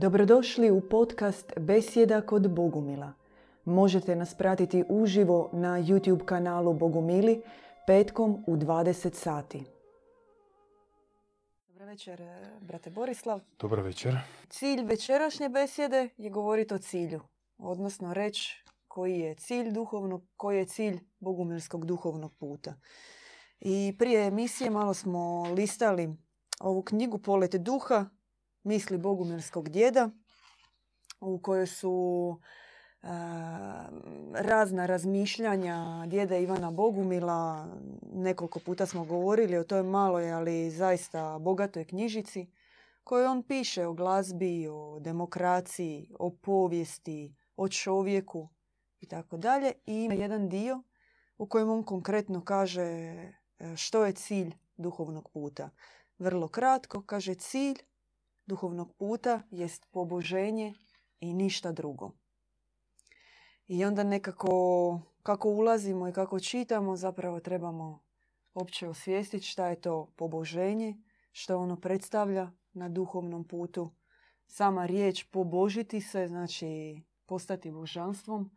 Dobrodošli u podcast Besjeda kod Bogumila. Možete nas pratiti uživo na YouTube kanalu Bogumili petkom u 20 sati. Dobro večer, brate Borislav. Dobar večer. Cilj večerašnje besjede je govoriti o cilju, odnosno reći koji je cilj duhovnog, koji je cilj bogumilskog duhovnog puta. I prije emisije malo smo listali ovu knjigu Polet duha, misli bogumilskog djeda, u kojoj su razna razmišljanja djeda Ivana Bogumila. Nekoliko puta smo govorili o toj maloj, ali zaista bogatoj knjižici koju on piše o glazbi, o demokraciji, o povijesti, o čovjeku i tako dalje. I ima jedan dio u kojem on konkretno kaže e, što je cilj duhovnog puta. Vrlo kratko kaže cilj duhovnog puta jest poboženje i ništa drugo. I onda nekako kako ulazimo i kako čitamo zapravo trebamo opće osvijestiti šta je to poboženje, što ono predstavlja na duhovnom putu. Sama riječ pobožiti se, znači postati božanstvom,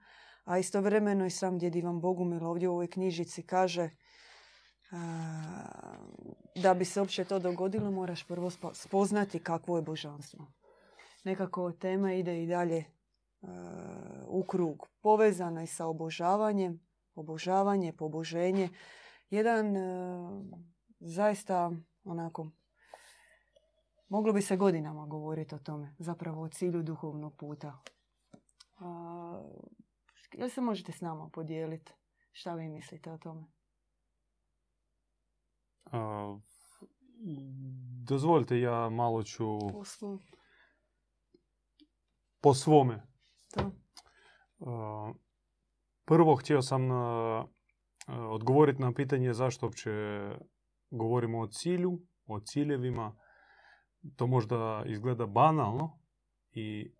a istovremeno i sam djed Ivan Bogumil ovdje u ovoj knjižici kaže da bi se uopće to dogodilo moraš prvo spoznati kakvo je božanstvo. Nekako tema ide i dalje u krug. Povezana je sa obožavanjem, obožavanje, poboženje. Jedan zaista onako Moglo bi se godinama govoriti o tome, zapravo o cilju duhovnog puta. Jel se možete s nama podijeliti? Šta vi mislite o tome? Malo ću... Po, po svome. To. prvo htio sam odgovoriti na pitanje zašto uopće govorimo o cilju, o ciljevima. To možda izgleda banalno i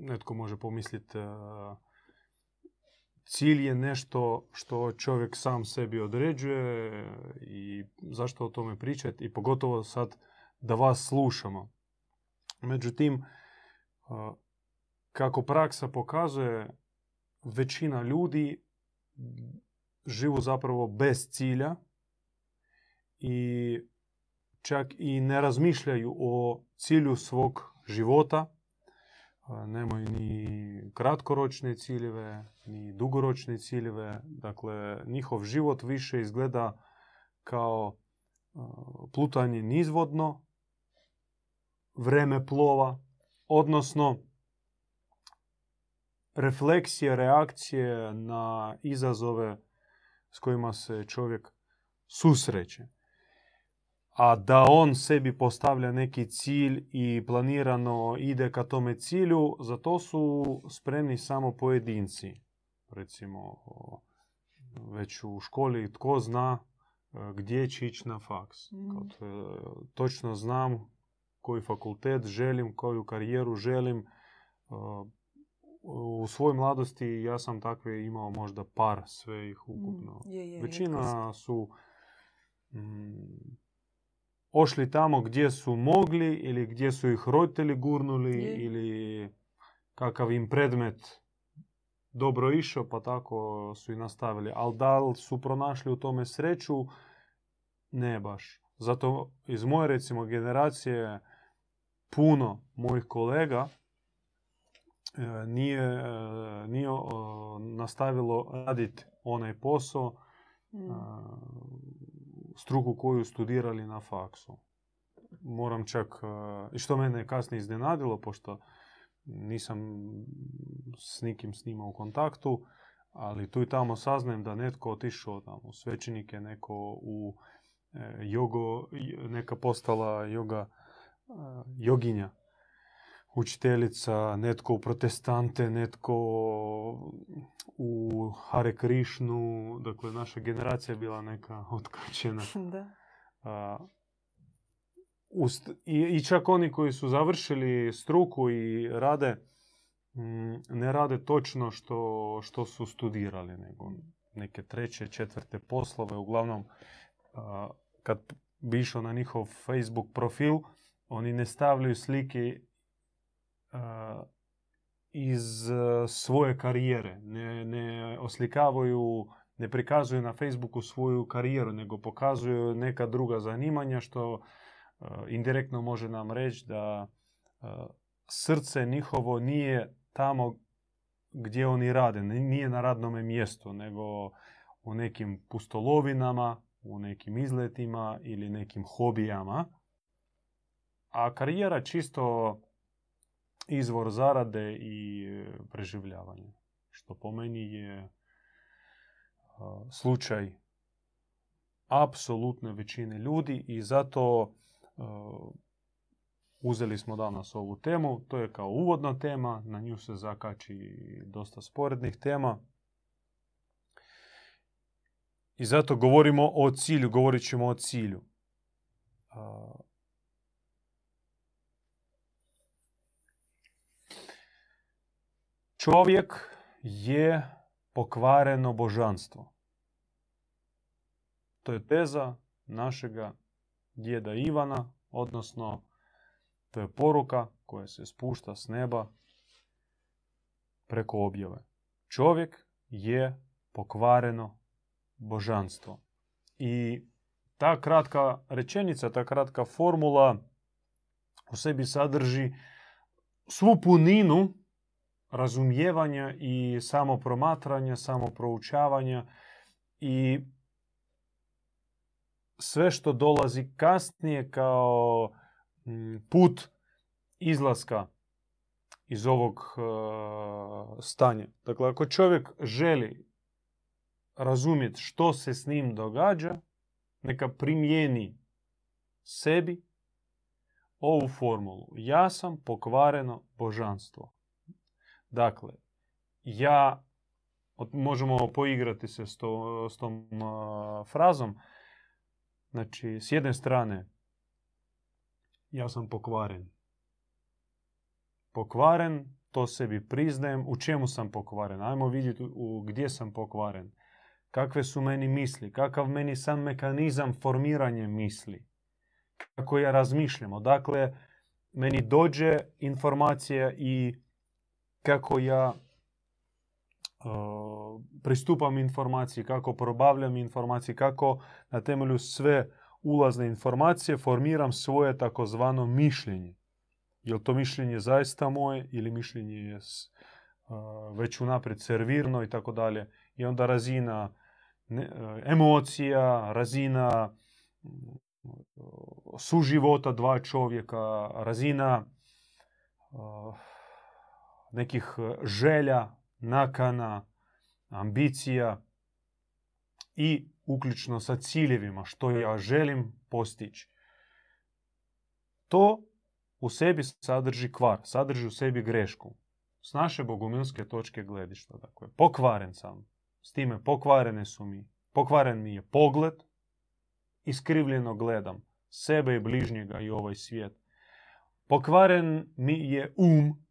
netko može pomisliti cilj je nešto što čovjek sam sebi određuje i zašto o tome pričati i pogotovo sad da vas slušamo. Međutim, kako praksa pokazuje, većina ljudi živu zapravo bez cilja i čak i ne razmišljaju o cilju svog života, nemaju ni kratkoročne ciljeve, ni dugoročne ciljeve. Dakle, njihov život više izgleda kao plutanje nizvodno, vreme plova, odnosno refleksije, reakcije na izazove s kojima se čovjek susreće a da on sebi postavlja neki cilj i planirano ide ka tome cilju, za to su spremni samo pojedinci. Recimo, već u školi tko zna e, gdje će ići na faks. Mm. Kad, e, točno znam koji fakultet želim, koju karijeru želim. E, u svojoj mladosti ja sam takve imao možda par sve ih ukupno. Mm. Većina su mm, ošli tamo gdje su mogli ili gdje su ih roditelji gurnuli ili kakav im predmet dobro išao pa tako su i nastavili. Ali da li su pronašli u tome sreću? Ne baš. Zato iz moje recimo generacije puno mojih kolega e, nije, e, nije nastavilo raditi onaj posao mm struku koju studirali na faksu. Moram čak, e, i što mene kasnije iznenadilo, pošto nisam s nikim s njima u kontaktu, ali tu i tamo saznajem da netko otišao tamo u svećenike, neko u e, jogo, neka postala joga, e, joginja, učiteljica, netko u protestante, netko u Hare Krišnu, dakle naša generacija je bila neka otkačena. Da. i, I čak oni koji su završili struku i rade, mm, ne rade točno što, što su studirali, nego neke treće, četvrte poslove. Uglavnom, kad bi išao na njihov Facebook profil, oni ne stavljaju slike iz svoje karijere. Ne, ne oslikavaju, ne prikazuju na Facebooku svoju karijeru, nego pokazuju neka druga zanimanja što indirektno može nam reći da srce njihovo nije tamo gdje oni rade, nije na radnom mjestu, nego u nekim pustolovinama, u nekim izletima ili nekim hobijama. A karijera čisto izvor zarade i preživljavanja. Što po meni je slučaj apsolutne većine ljudi i zato uzeli smo danas ovu temu. To je kao uvodna tema, na nju se zakači dosta sporednih tema. I zato govorimo o cilju, govorit ćemo o cilju. Čovjek je pokvareno božanstvo. To je teza našega djeda Ivana, odnosno to je poruka koja se spušta s neba preko objave. Čovjek je pokvareno božanstvo. I ta kratka rečenica, ta kratka formula u sebi sadrži svu puninu razumijevanja i samopromatranja, samoproučavanja i sve što dolazi kasnije kao put izlaska iz ovog e, stanja. Dakle, ako čovjek želi razumjeti što se s njim događa, neka primijeni sebi ovu formulu. Ja sam pokvareno božanstvo. Dakle, ja, možemo poigrati se s, to, s tom frazom, znači s jedne strane ja sam pokvaren. Pokvaren, to sebi priznajem. U čemu sam pokvaren? Ajmo vidjeti u gdje sam pokvaren. Kakve su meni misli? Kakav meni sam mekanizam formiranja misli? Kako ja razmišljam? Dakle, meni dođe informacija i kako ja uh, pristupam informaciji, kako probavljam informacije, kako na temelju sve ulazne informacije formiram svoje takozvano mišljenje. Je to mišljenje zaista moje ili mišljenje je uh, već unaprijed servirno i tako dalje. I onda razina ne, emocija, razina suživota dva čovjeka, razina nekih želja, nakana, ambicija i uključno sa ciljevima što ja želim postići. To u sebi sadrži kvar, sadrži u sebi grešku. S naše bogumilske točke gledišta. Dakle, pokvaren sam. S time pokvarene su mi. Pokvaren mi je pogled. Iskrivljeno gledam sebe i bližnjega i ovaj svijet. Pokvaren mi je um,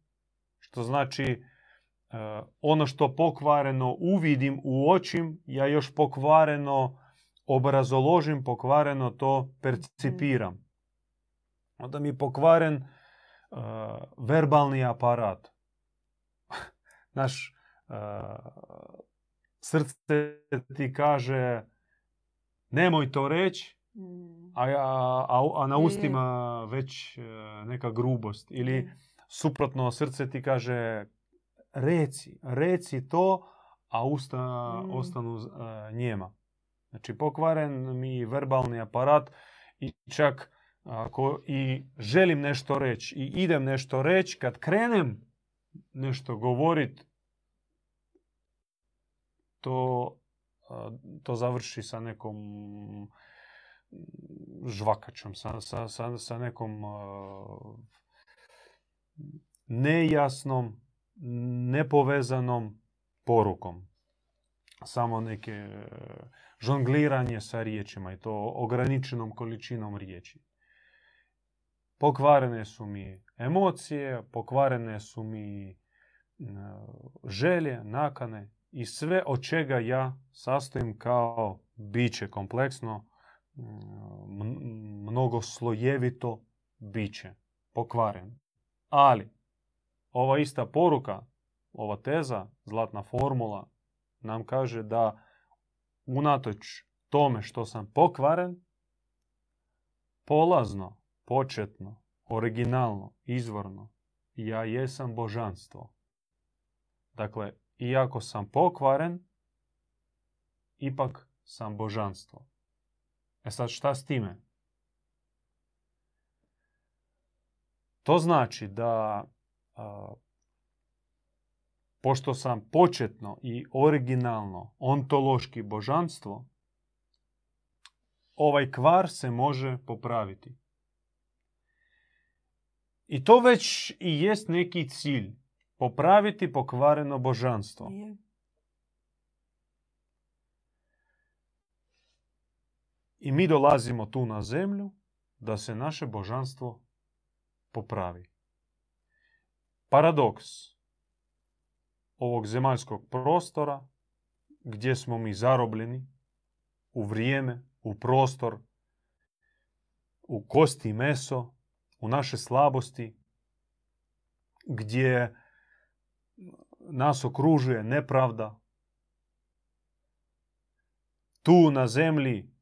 što znači Eh, ono što pokvareno uvidim u očim, ja još pokvareno obrazoložim, pokvareno to percipiram. Onda mi je pokvaren uh, verbalni aparat. Naš uh, srce ti kaže nemoj to reći, mm. a, a, a na ustima već neka grubost. Ili mm. Suprotno srce ti kaže reci, reci to, a usta mm. ostanu uh, njema. Znači pokvaren mi verbalni aparat i čak ako i želim nešto reći i idem nešto reći, kad krenem nešto govorit, to, to završi sa nekom žvakačom, sa, sa, sa, sa nekom nejasnom nepovezanom porukom. Samo neke e, žongliranje sa riječima i to ograničenom količinom riječi. Pokvarene su mi emocije, pokvarene su mi e, želje, nakane i sve od čega ja sastojim kao biće kompleksno, mnogo slojevito bit će pokvaren. Ali, ova ista poruka, ova teza, zlatna formula, nam kaže da unatoč tome što sam pokvaren, polazno, početno, originalno, izvorno, ja jesam božanstvo. Dakle, iako sam pokvaren, ipak sam božanstvo. E sad šta s time? To znači da pošto sam početno i originalno ontološki božanstvo, ovaj kvar se može popraviti. I to već i jest neki cilj. Popraviti pokvareno božanstvo. I mi dolazimo tu na zemlju da se naše božanstvo popravi. Paradoks ovog zemaljskog prostora gdje smo mi zarobljeni u vrijeme, u prostor, u kosti i meso, u naše slabosti, gdje nas okružuje nepravda. Tu na zemlji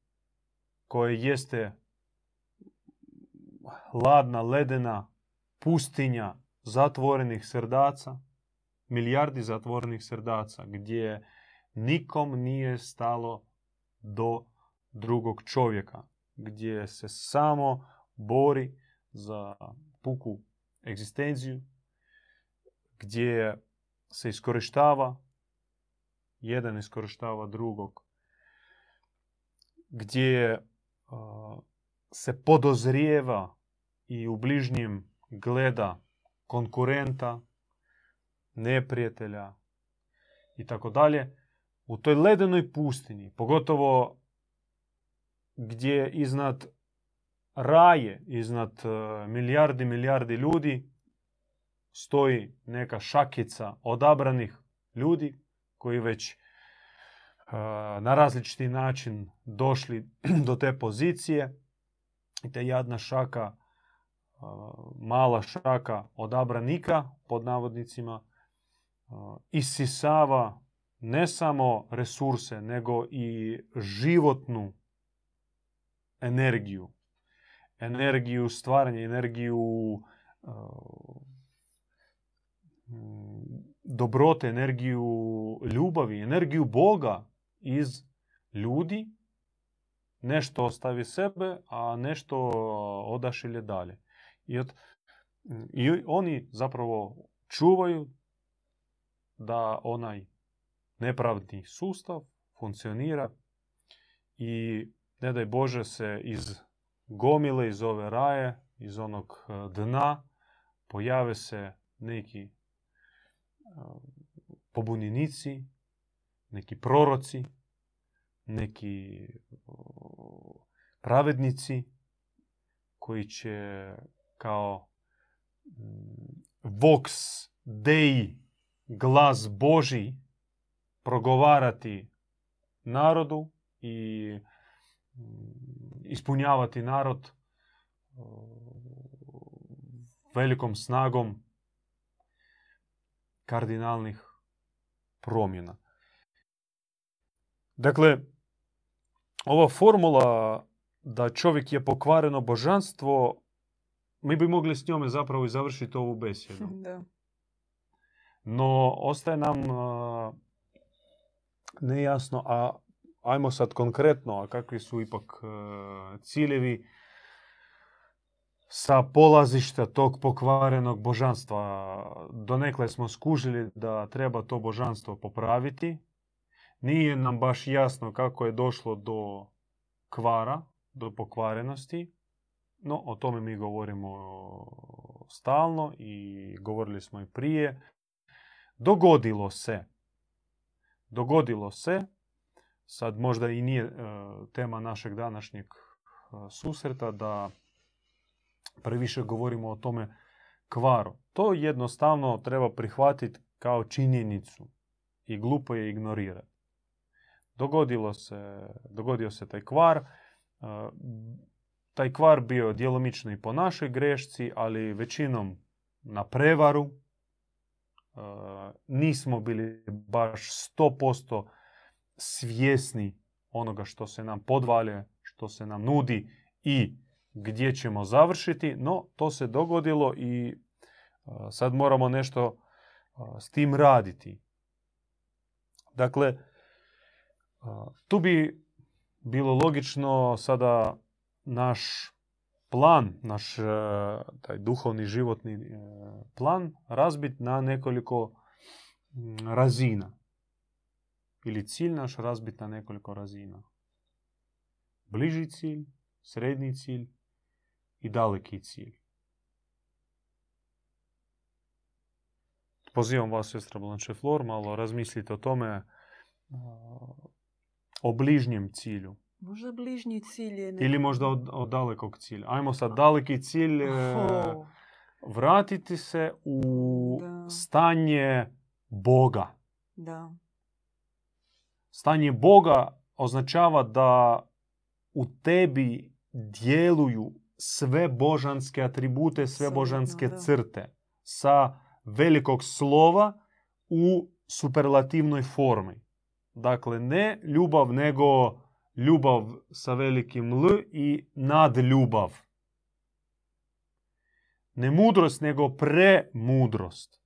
koje jeste ladna, ledena pustinja zatvorenih srdaca, milijardi zatvorenih srdaca, gdje nikom nije stalo do drugog čovjeka, gdje se samo bori za puku egzistenciju, gdje se iskorištava, jedan iskorištava drugog, gdje se podozrijeva i u bližnjim gleda konkurenta, neprijatelja i tako dalje. U toj ledenoj pustinji, pogotovo gdje iznad raje, iznad e, milijardi milijardi ljudi stoji neka šakica odabranih ljudi koji već e, na različiti način došli do te pozicije i ta jadna šaka mala šaka odabranika, pod navodnicima, isisava ne samo resurse, nego i životnu energiju. Energiju stvaranja, energiju dobrote, energiju ljubavi, energiju Boga iz ljudi. Nešto ostavi sebe, a nešto odašilje dalje. I, od, I oni zapravo čuvaju da onaj nepravdni sustav funkcionira i ne daj Bože se iz gomile, iz ove raje, iz onog e, dna pojave se neki e, pobunjenici, neki proroci, neki pravednici koji će kao mm, vox dei, glas Boži, progovarati narodu i mm, ispunjavati narod velikom snagom kardinalnih promjena. Dakle, ova formula da čovjek je pokvareno božanstvo mi bi mogli s njome zapravo i završiti ovu besjedu. Da. No, ostaje nam nejasno, a ajmo sad konkretno, a kakvi su ipak ciljevi sa polazišta tog pokvarenog božanstva. Donekle smo skužili da treba to božanstvo popraviti. Nije nam baš jasno kako je došlo do kvara, do pokvarenosti. No, o tome mi govorimo stalno i govorili smo i prije. Dogodilo se. Dogodilo se. Sad možda i nije e, tema našeg današnjeg e, susreta da previše govorimo o tome kvaru. To jednostavno treba prihvatiti kao činjenicu i glupo je ignorirati. Dogodilo se, dogodio se taj kvar. E, taj kvar bio djelomično i po našoj grešci, ali većinom na prevaru. E, nismo bili baš 100% svjesni onoga što se nam podvalje, što se nam nudi i gdje ćemo završiti, no to se dogodilo i e, sad moramo nešto e, s tim raditi. Dakle, tu bi bilo logično sada naš plan, taj duhovni životni plan razbit na nekoliko razina. Ili cilj naš razbit na nekoliko razina. Bliži cilj, srednji cilj i daleki sestra Blanche Flor, malo razmislite o tome, o bližnjem cilju. Možda bližnji cilj je... Ili možda od, od dalekog cilja. Ajmo sad, daleki cilj, vratiti se u stanje Boga. Da. Stanje Boga označava da u tebi djeluju sve božanske atribute, sve božanske crte sa velikog slova u superlativnoj formi. Dakle, ne ljubav, nego ljubav sa velikim L i nadljubav. Ne mudrost, nego premudrost.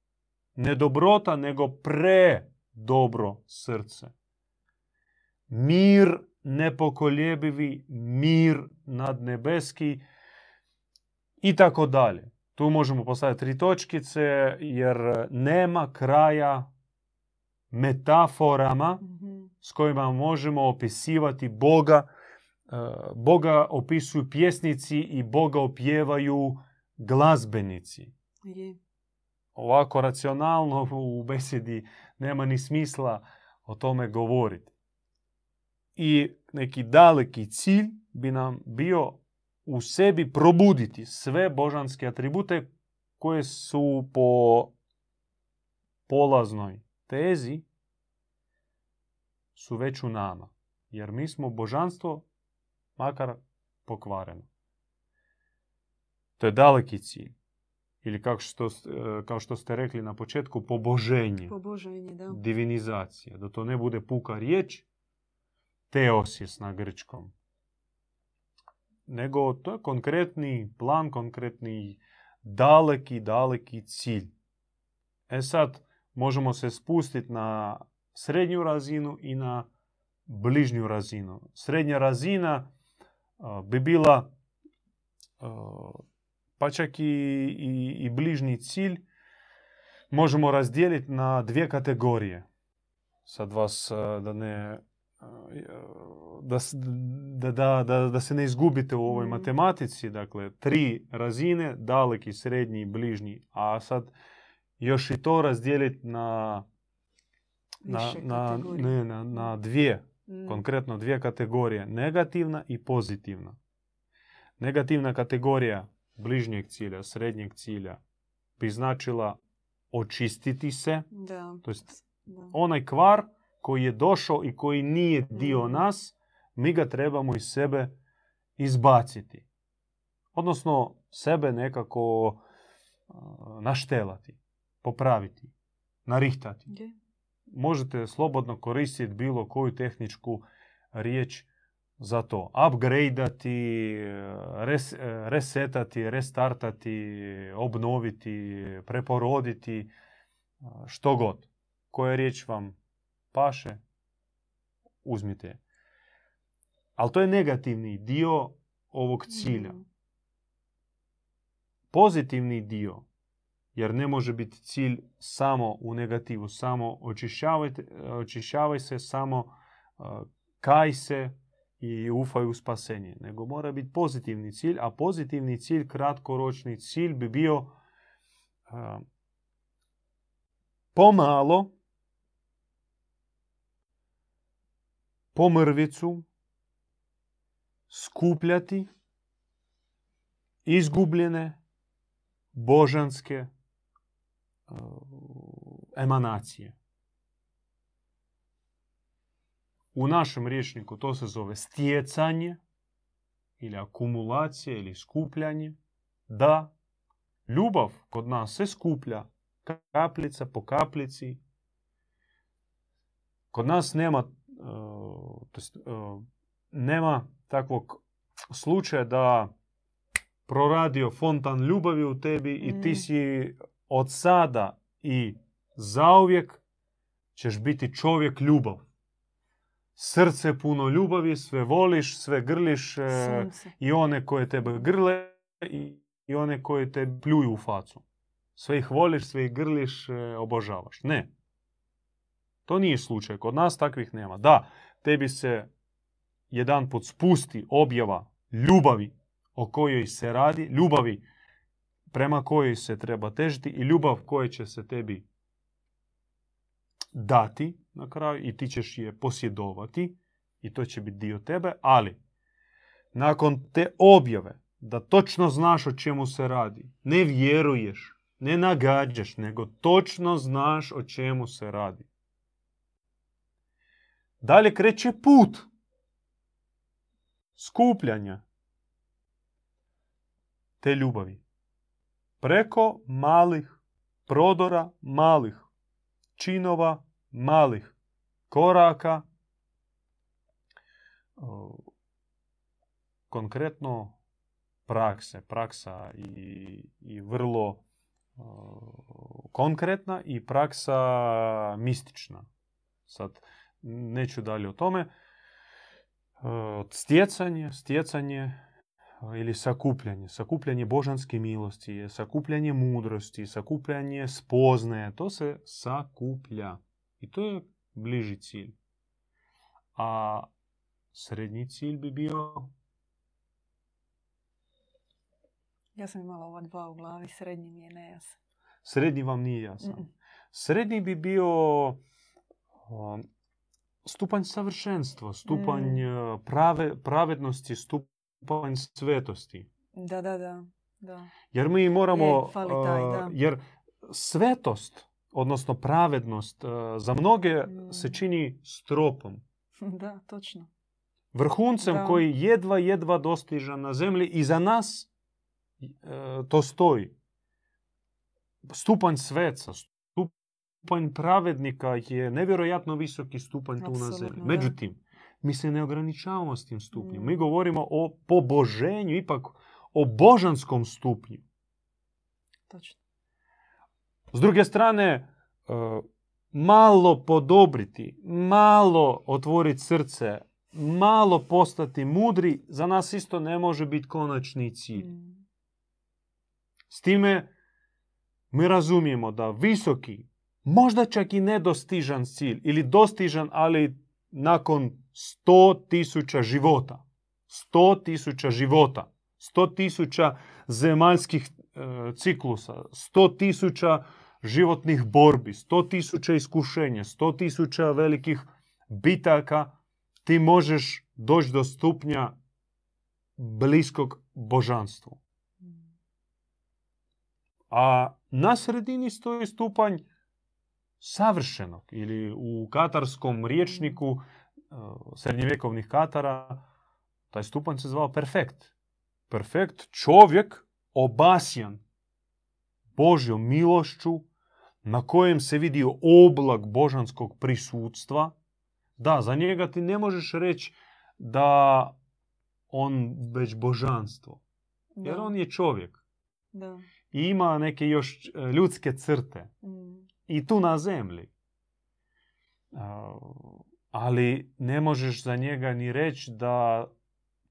Ne dobrota, nego pre dobro srce. Mir nepokoljebivi, mir nadnebeski i tako dalje. Tu možemo postaviti tri točkice jer nema kraja metaforama. S kojima možemo opisivati Boga. E, Boga opisuju pjesnici i Boga opjevaju glazbenici. Ovako racionalno u besedi nema ni smisla o tome govoriti. I neki daleki cilj bi nam bio u sebi probuditi sve božanske atribute koje su po polaznoj tezi su već u nama. Jer mi smo božanstvo makar pokvareno. To je daleki cilj. Ili kao što, kao što ste rekli na početku, poboženje. Poboženje, da. Divinizacija. Da to ne bude puka riječ, teosis na grčkom. Nego to je konkretni plan, konkretni daleki, daleki cilj. E sad, možemo se spustiti na srednju razinu i na bližnju razinu. Srednja razina bi bila pa čak i, i, i bližnji cilj možemo razdijeliti na dvije kategorije. Sad vas da ne da, da, da, da se ne izgubite u ovoj mm. matematici, dakle, tri razine, daleki, srednji i bližnji, a sad još i to razdijeliti na, na, na, ne, na, na dvije, mm. konkretno dvije kategorije, negativna i pozitivna. Negativna kategorija bližnjeg cilja, srednjeg cilja bi značila očistiti se, da. to jest onaj kvar koji je došao i koji nije dio mm. nas, mi ga trebamo iz sebe izbaciti. Odnosno sebe nekako naštelati, popraviti, narihtati. Možete slobodno koristiti bilo koju tehničku riječ za to. Upgradeati, res, resetati, restartati, obnoviti, preporoditi, što god. Koja riječ vam paše, uzmite. Ali to je negativni dio ovog cilja. Mm. Pozitivni dio, jer ne može biti cilj samo u negativu, samo očišćavaj se, samo kaj se i ufaj u spasenje. Nego mora biti pozitivni cilj, a pozitivni cilj, kratkoročni cilj bi bio pomalo po mrvicu skupljati izgubljene božanske emanacije. U našem rječniku to se zove stjecanje ili akumulacija ili skupljanje. Da, ljubav kod nas se skuplja kapljica po kaplici. Kod nas nema, to jest, nema takvog slučaja da proradio fontan ljubavi u tebi i ti si od sada i zauvijek ćeš biti čovjek ljubav. Srce puno ljubavi, sve voliš, sve grliš e, i one koje tebe grle i, i one koje te pljuju u facu. Sve ih voliš, sve ih grliš, e, obožavaš. Ne. To nije slučaj. Kod nas takvih nema. Da, tebi se jedan put spusti objava ljubavi o kojoj se radi, ljubavi prema kojoj se treba težiti i ljubav koja će se tebi dati na kraju i ti ćeš je posjedovati i to će biti dio tebe, ali nakon te objave da točno znaš o čemu se radi, ne vjeruješ, ne nagađaš, nego točno znaš o čemu se radi. Dalje kreće put skupljanja te ljubavi. Preko malih prodora, malih činova, malih koraka, konkretno prakse, praksa i, i vrlo konkretna i praksa mistična. Sad neću dalje o tome. Stjecanje, stjecanje ili sakupljanje. Sakupljanje božanske milosti, je sakupljanje mudrosti, sakupljanje spoznaje. To se sakuplja. I to je bliži cilj. A srednji cilj bi bio Ja sam imala ova dva u glavi, srednji mi je nejasan. Srednji vam nije jasan. Mm-mm. Srednji bi bio um, stupanj savršenstva, stupanj Mm. prave, pravednosti, stupanj svetosti. Da, da, da. da. Jer mi moramo... Fali taj, uh, da. Jer svetost, odnosno pravednost, uh, za mnoge Mm. se čini stropom. da, točno. Vrhuncem Da. koji jedva, jedva dostižan na zemlji i za nas uh, to stoji. Stupanj sveca, stupanj pravednika je nevjerojatno visoki stupanj tu na zemlji. da. Međutim, mi se ne ograničavamo s tim stupnjem. Mm. Mi govorimo o poboženju, ipak o božanskom stupnju. Točno. S druge strane, e, malo podobriti, malo otvoriti srce, malo postati mudri, za nas isto ne može biti konačni cilj. Mm. S time mi razumijemo da visoki, možda čak i nedostižan cilj, ili dostižan, ali nakon sto tisuća života, sto tisuća života, sto tisuća zemaljskih e, ciklusa, sto tisuća životnih borbi, sto tisuća iskušenja, sto tisuća velikih bitaka, ti možeš doći do stupnja bliskog božanstvu. A na sredini stoji stupanj savršenog. Ili u katarskom riječniku srednjevjekovnih Katara taj stupanj se zvao perfekt. Perfekt čovjek obasjan Božjom milošću na kojem se vidio oblak božanskog prisutstva. Da, za njega ti ne možeš reći da on već božanstvo. Jer Da, on je čovjek Da. i ima neke još e, ljudske crte Mm. i tu na zemlji. A, Ali ne možeš za njega ni reći da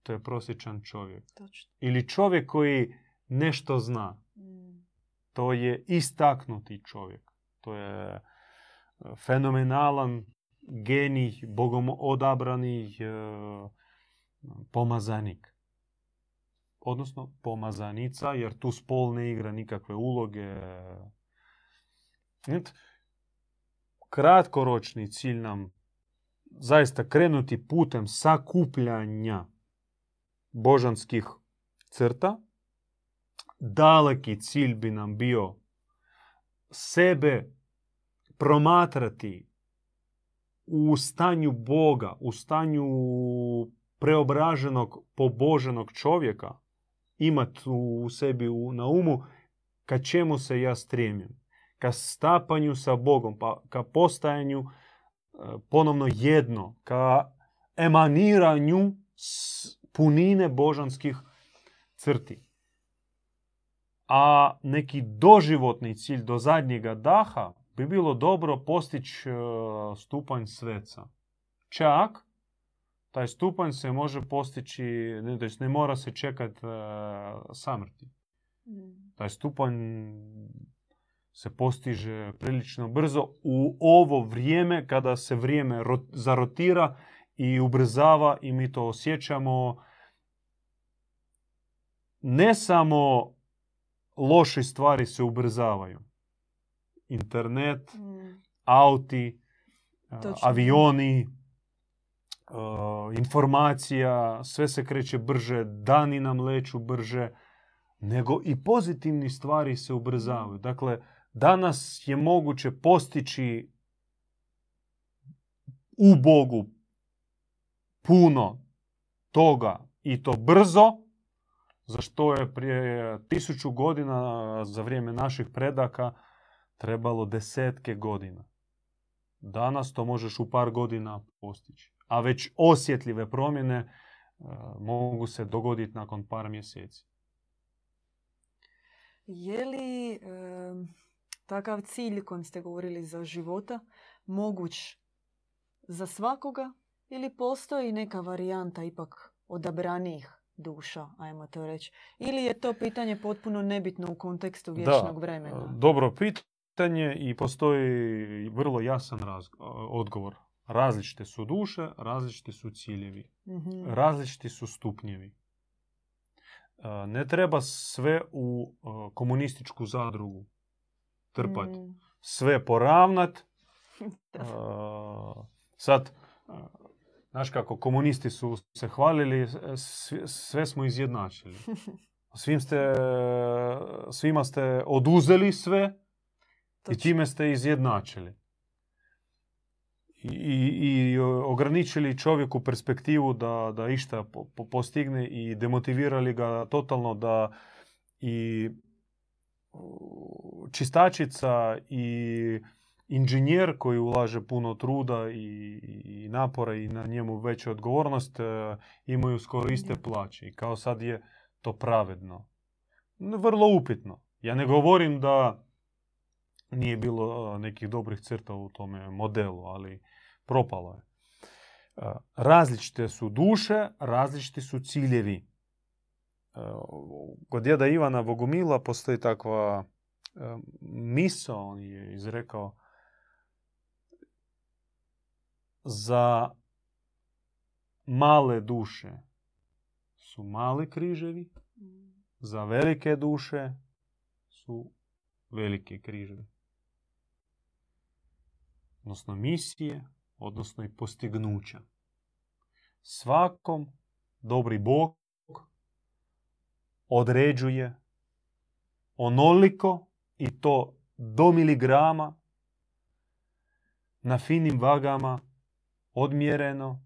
to je prosječan čovjek. Točno. Ili čovjek koji nešto zna. Mm. To je istaknuti čovjek. To je e, fenomenalan genij, bogom odabrani e, pomazanik. Odnosno pomazanica, jer tu spol ne igra nikakve uloge. Vidite, Kratkoročni cilj nam zaista krenuti putem sakupljanja božanskih crta. Daleki cilj bi nam bio sebe promatrati u stanju Boga, u stanju preobraženog, poboženog čovjeka imati u sebi na umu ka čemu se ja stremim. Ka stapanju sa Bogom, pa ka postajanju ponovno jedno, ka emaniranju punine božanskih crti. A neki doživotni cilj do zadnjega daha bi bilo dobro postići e, stupanj sveca. Čak taj stupanj se može postići, ne, ne mora se čekati uh, samrti. Mm. Taj stupanj se postiže prilično brzo u ovo vrijeme kada se vrijeme zarotira i ubrzava i mi to osjećamo. Ne samo loše stvari se ubrzavaju. Internet, mm. auti, avioni, Uh, informacija, sve se kreće brže, dani nam leću brže, nego i pozitivni stvari se ubrzavaju. Dakle, danas je moguće postići u Bogu puno toga i to brzo, za što je prije tisuću godina za vrijeme naših predaka trebalo desetke godina. Danas to možeš u par godina postići a već osjetljive promjene e, mogu se dogoditi nakon par mjeseci. Je li takav cilj kojem ste govorili za života moguć za svakoga ili postoji neka varijanta ipak odabranijih duša, ajmo to reći? Ili je to pitanje potpuno nebitno u kontekstu vječnog da, vremena? Dobro pitanje i postoji vrlo jasan odgovor. Različite su duše, različiti su ciljevi, mm različiti su stupnjevi. E, ne treba sve u e, komunističku zadrugu trpati. Mm. Sve poravnat. E, sad, znaš kako, komunisti su se hvalili, sve smo izjednačili. Svim ste, svima ste oduzeli sve i time ste izjednačili i, i ograničili čovjeku perspektivu da, da išta po, postigne i demotivirali ga totalno da i čistačica i inženjer koji ulaže puno truda i, i napora i na njemu veća odgovornost e, imaju skoro iste plaće. I kao sad je to pravedno. Vrlo upitno. Ja ne govorim da nije bilo nekih dobrih crta u tome modelu, ali propalo je. Različite su duše, različiti su ciljevi. Kod djeda Ivana Bogumila postoji takva misa, on je izrekao za male duše su mali križevi, za velike duše su velike križevi odnosno misije, odnosno i postignuća. Svakom dobri Bog određuje onoliko i to do miligrama na finim vagama odmjereno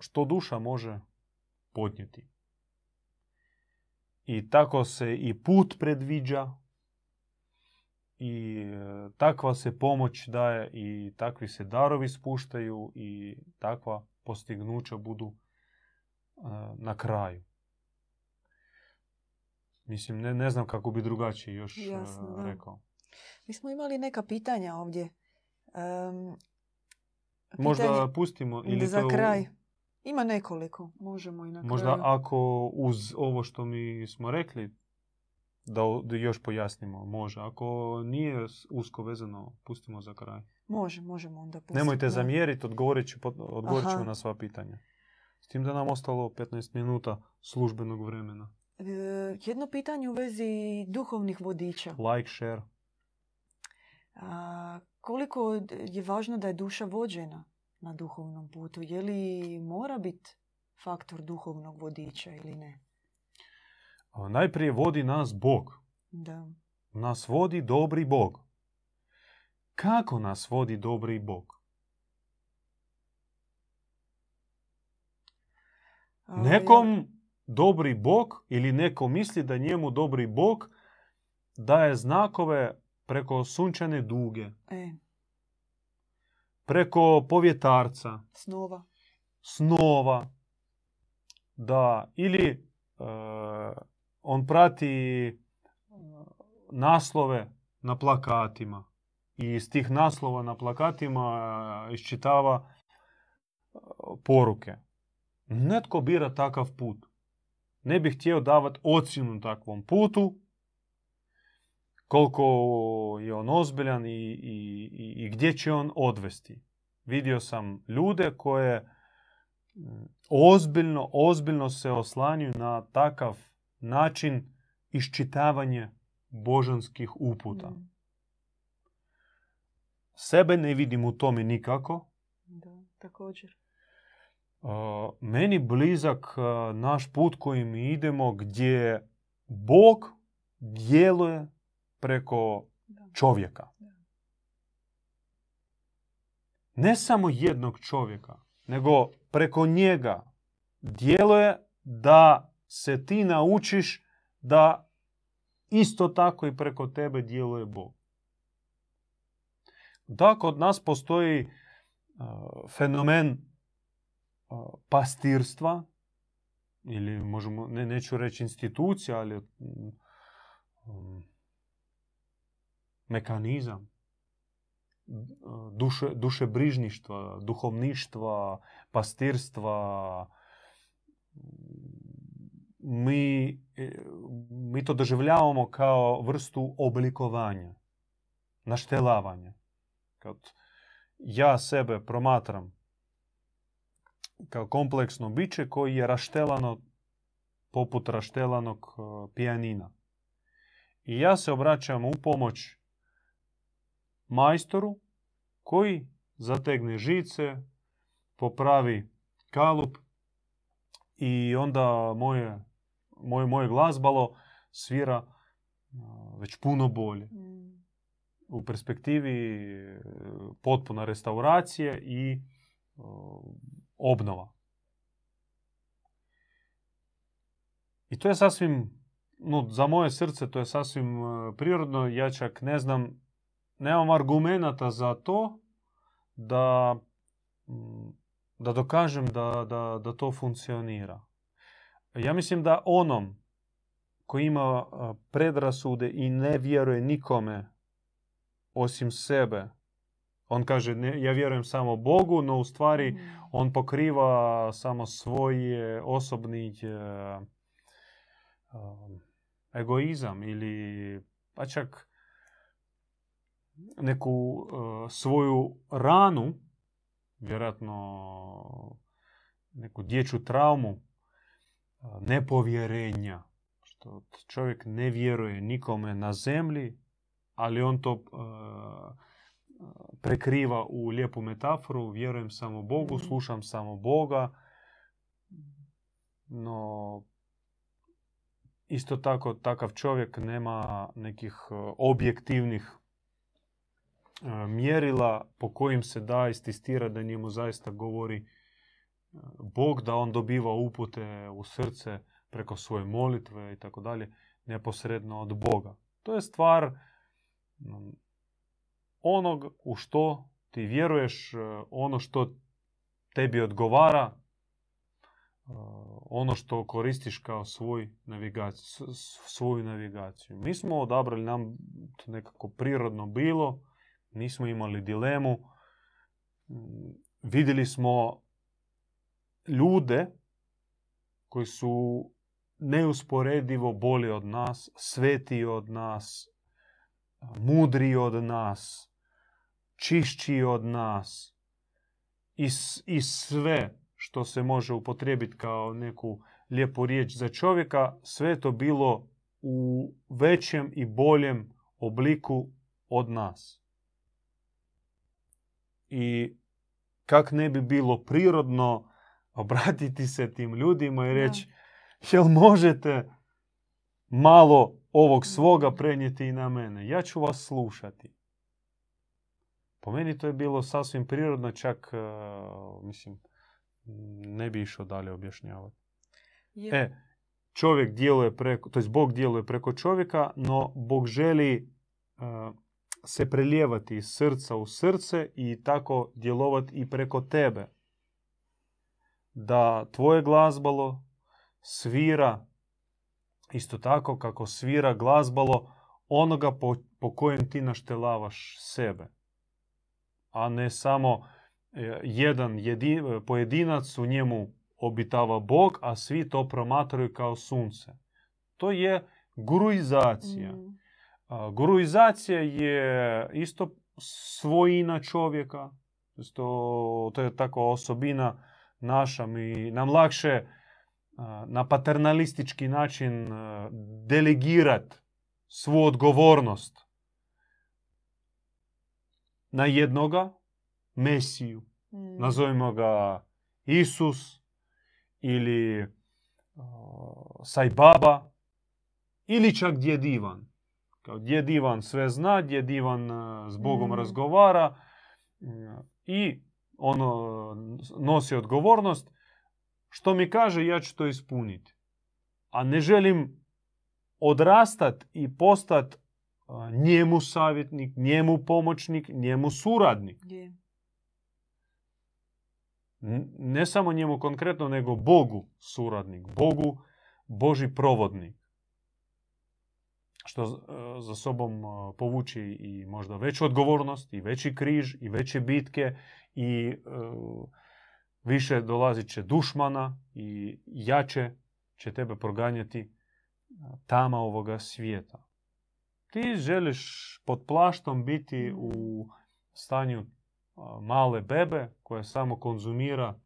što duša može podnijeti. I tako se i put predviđa i e, takva se pomoć daje i takvi se darovi spuštaju i takva postignuća budu na kraju. Mislim, ne, ne znam kako bi drugačije još Jasno, rekao. Mi smo imali neka pitanja ovdje. Um, Možda pustimo ili za kraj. Ima nekoliko, možemo i na Možda ako uz ovo što mi smo rekli, da još pojasnimo, može. Ako nije usko vezano, pustimo za kraj. Može, možemo onda pustiti. Nemojte zamjeriti, odgovorit, ćemo na sva pitanja. Tim da nam ostalo 15 minuta službenog vremena. E, jedno pitanje u vezi duhovnih vodiča. Like, share. A, koliko je važno da je duša vođena na duhovnom putu? Je li mora biti faktor duhovnog vodiča ili ne? Najprije vodi nas Bog. Da. Nas vodi dobri Bog. Kako nas vodi dobri Bog? Nekom dobri Bog ili neko misli da njemu dobri Bog daje znakove preko sunčane duge, E, preko povjetarca, snova. snova, da ili e, on prati e, naslove na plakatima. I iz tih naslova na plakatima e, iščitava poruke. Netko bira takav put. Ne bih htio davati ocjenu takvom putu, koliko je on ozbiljan i, i, i- i gdje će on odvesti. Vidio sam ljude koje mm, ozbiljno, ozbiljno se oslanjuju na takav način iščitavanja božanskih uputa. Mm, Sebe ne vidim u tome nikako. Da, također. Meni blizak naš put kojim mi idemo gdje Bog djeluje preko čovjeka. Ne samo jednog čovjeka, nego preko njega djeluje da se ti naučiš da isto tako i preko tebe djeluje Bog. Da, kod nas postoji uh, fenomen pastirstva, ili možemo, ne, neću reći institucija, ali mm, um, mekanizam duše, dušebrižništva, duhovništva, pastirstva. Mi, e, mi to doživljavamo kao vrstu oblikovanja, naštelavanja. Kad ja sebe promatram kao kompleksno biće koji je raštelano poput raštelanog e, pijanina. I ja se obraćam u pomoć majstoru koji zategne žice, popravi kalup i onda moje, moje, moje glazbalo svira a, već puno bolje. Mm, U perspektivi e, potpuna restauracije i obnova. I to je sasvim, no, za moje srce to je sasvim e, prirodno. Ja čak ne znam, nemam argumenata za to da, da dokažem da, da, da to funkcionira. Ja mislim da onom koji ima a, predrasude i ne vjeruje nikome osim sebe, on kaže ne, ja vjerujem samo Bogu, no u stvari mm, on pokriva samo svoj osobni e, e, egoizam ili pa čak neku e, svoju ranu, vjerojatno neku dječju traumu e, nepovjerenja. Što čovjek ne vjeruje nikome na zemlji, ali on to prekriva u lijepu metaforu, vjerujem samo Bogu, slušam samo Boga, no isto tako takav čovjek nema nekih objektivnih mjerila po kojim se da istestira da njemu zaista govori Bog, da on dobiva upute u srce preko svoje molitve i tako dalje, neposredno od Boga. To je stvar onog u što ti vjeruješ, e, ono što tebi odgovara, e, ono što koristiš kao svoj navigaciju, svoju navigaciju. Mi smo odabrali, nam to nekako prirodno bilo, nismo imali dilemu. Vidjeli smo ljude koji su neusporedivo bolji od nas, svetiji od nas, mudriji od nas, čišći od nas i, i sve što se može upotrijebiti kao neku lijepu riječ za čovjeka, sve to bilo u većem i boljem obliku od nas. I kak ne bi bilo prirodno obratiti se tim ljudima i Da. reći jel možete malo ovog svoga prenijeti i na mene? Ja ću vas slušati. Po meni to je bilo sasvim prirodno, čak, e, mislim, ne bi išao dalje objašnjavati. Je. E, čovjek djeluje preko, to jest Bog djeluje preko čovjeka, no Bog želi uh, se prelijevati iz srca u srce i tako djelovati i preko tebe. Da tvoje glazbalo svira isto tako kako svira glazbalo onoga po, po kojem ti naštelavaš sebe. A ne samo e, jedan jedi, pojedinac u njemu obitava Bog, a svi to promatraju kao sunce. To je guruizacija. Mm. Guruizacija je isto svojina čovjeka. To, to je takva osobina naša. Mi, nam lakše na paternalistički način a, delegirat svu odgovornost na jednoga Mesiju. Mm. Nazovimo ga Isus ili uh, Sajbaba ili čak djed Ivan. Kao djed Ivan sve zna, djed Ivan uh, s Bogom Mm. razgovara uh, i ono nosi odgovornost. Što mi kaže, ja ću to ispuniti. A ne želim odrastat i postat njemu savjetnik, njemu pomoćnik, njemu suradnik. Je. Ne samo njemu konkretno, nego Bogu suradnik, Bogu Boži provodnik. Što e, za sobom e, povuči i možda veću odgovornost, i veći križ, i veće bitke, i e, više dolazit će dušmana, i jače će tebe proganjati tama ovoga svijeta. Ti želiš pod plaštom biti u stanju male bebe koja samo konzumira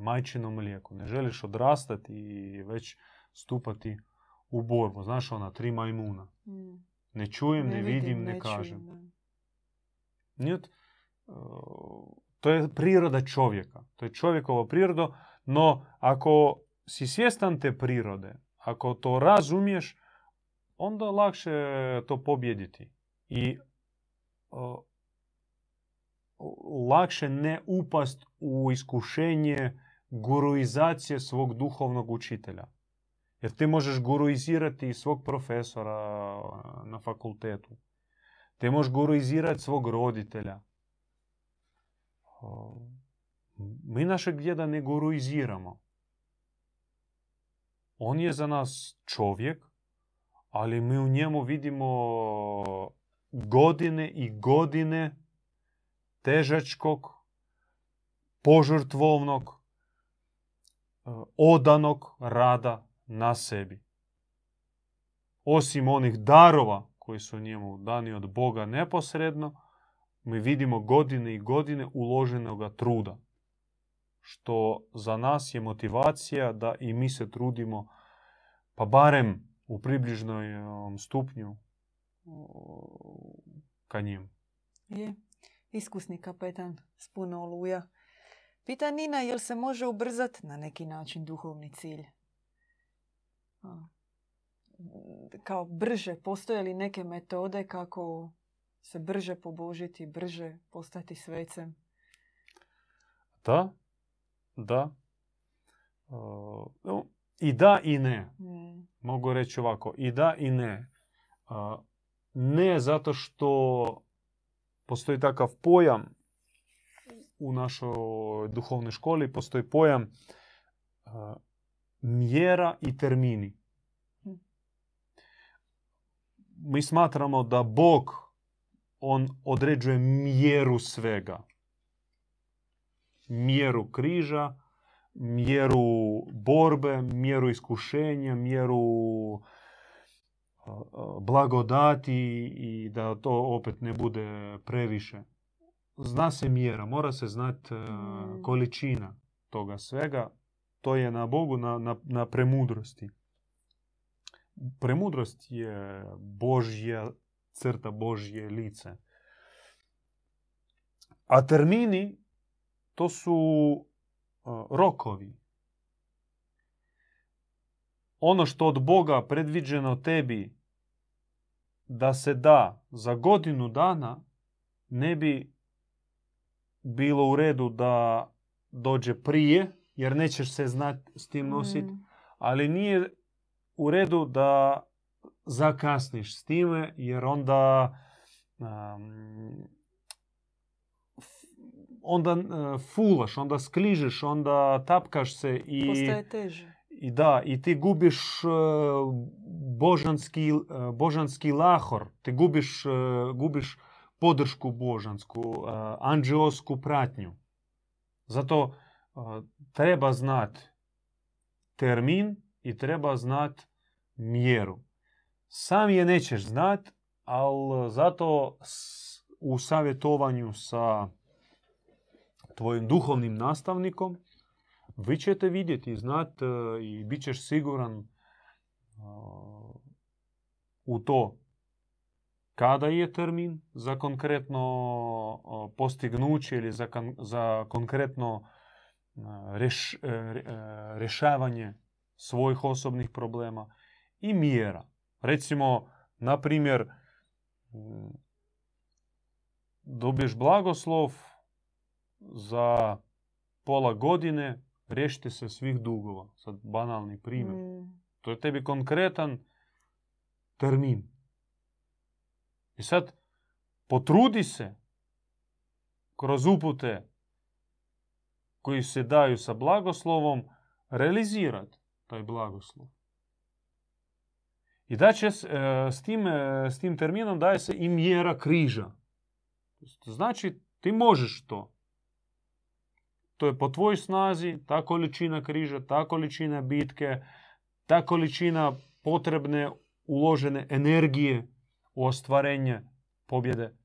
majčino mlijeko. Ne želiš odrastati i već stupati u borbu. Znaš ona, tri majmuna. Mm. Ne čujem, ne, vidim, ne, kažem. e, to je priroda čovjeka. To je čovjekova priroda, no ako si svjestan te prirode, ako to razumiješ, onda lakše to pobjediti. I lakše ne upast u iskušenje guruizacije svog duhovnog učitelja. Jer ti možeš guruizirati svog profesora na fakultetu. Ti možeš guruizirati svog roditelja. Mi našeg djeda ne guruiziramo. On je za nas čovjek, ali mi u njemu vidimo godine i godine težačkog, požrtvovnog, e, odanog rada na sebi. Osim onih darova koji su njemu dani od Boga neposredno, mi vidimo godine i godine uloženoga truda. Što za nas je motivacija da i mi se trudimo, pa barem u približnom stupnju ka njemu. Je. Iskusni kapetan s puno oluja. Pita Nina, jel se može ubrzati na neki način duhovni cilj? Kao brže, postoje li neke metode kako se brže pobožiti, brže postati svecem? Da, da. E, no, I da i ne. Mm, Mogu reći ovako, i da i ne. A, Ne zato što postoji takav pojam u našoj duhovnoj školi, postoji pojam a, mjera i termini. Mm. Mi smatramo da Bog, on određuje mjeru svega. Mjeru križa, mjeru borbe, mjeru iskušenja, mjeru blagodati i da to opet ne bude previše. Zna se mjera, mora se znati Mm. količina toga svega. To je na Bogu, na, na, na premudrosti. Premudrost je Božja crta, Božje lice. A termini, to su rokovi. Ono što od Boga predviđeno tebi da se da za godinu dana, ne bi bilo u redu da dođe prije jer nećeš se znati s tim nositi. Mm. Ali nije u redu da zakasniš s time, jer onda um, onda uh, fulaš, onda skližeš, onda tapkaš se i, Postaje teže. i da, i ti gubiš uh, božanski, uh, božanski lahor, ti gubiš, uh, gubiš podršku božansku, uh, anđeosku pratnju. Zato uh, treba znati termin i treba znati mjeru. Sam je nećeš znat, ali zato s- u savjetovanju sa tvojim duhovnim nastavnikom vi ćete vidjeti i znat i bit ćeš siguran e, u to kada je termin za konkretno e, postignuće ili za, za konkretno e, reš- e, re- e, rješavanje svojih osobnih problema i mjera. Recimo, na primjer, mm, dobiješ blagoslov za pola godine riješiti se svih dugova. Sad banalni primjer. Mm. To je tebi konkretan termin. I sad potrudi se kroz upute koji se daju sa blagoslovom realizirati taj blagoslov. I da će s, e, s, tim, e, s tim terminom daje se i mjera križa. Znači ti možeš to. To je po tvojoj snazi, ta količina križa, ta količina bitke, ta količina potrebne uložene energije u ostvarenje pobjede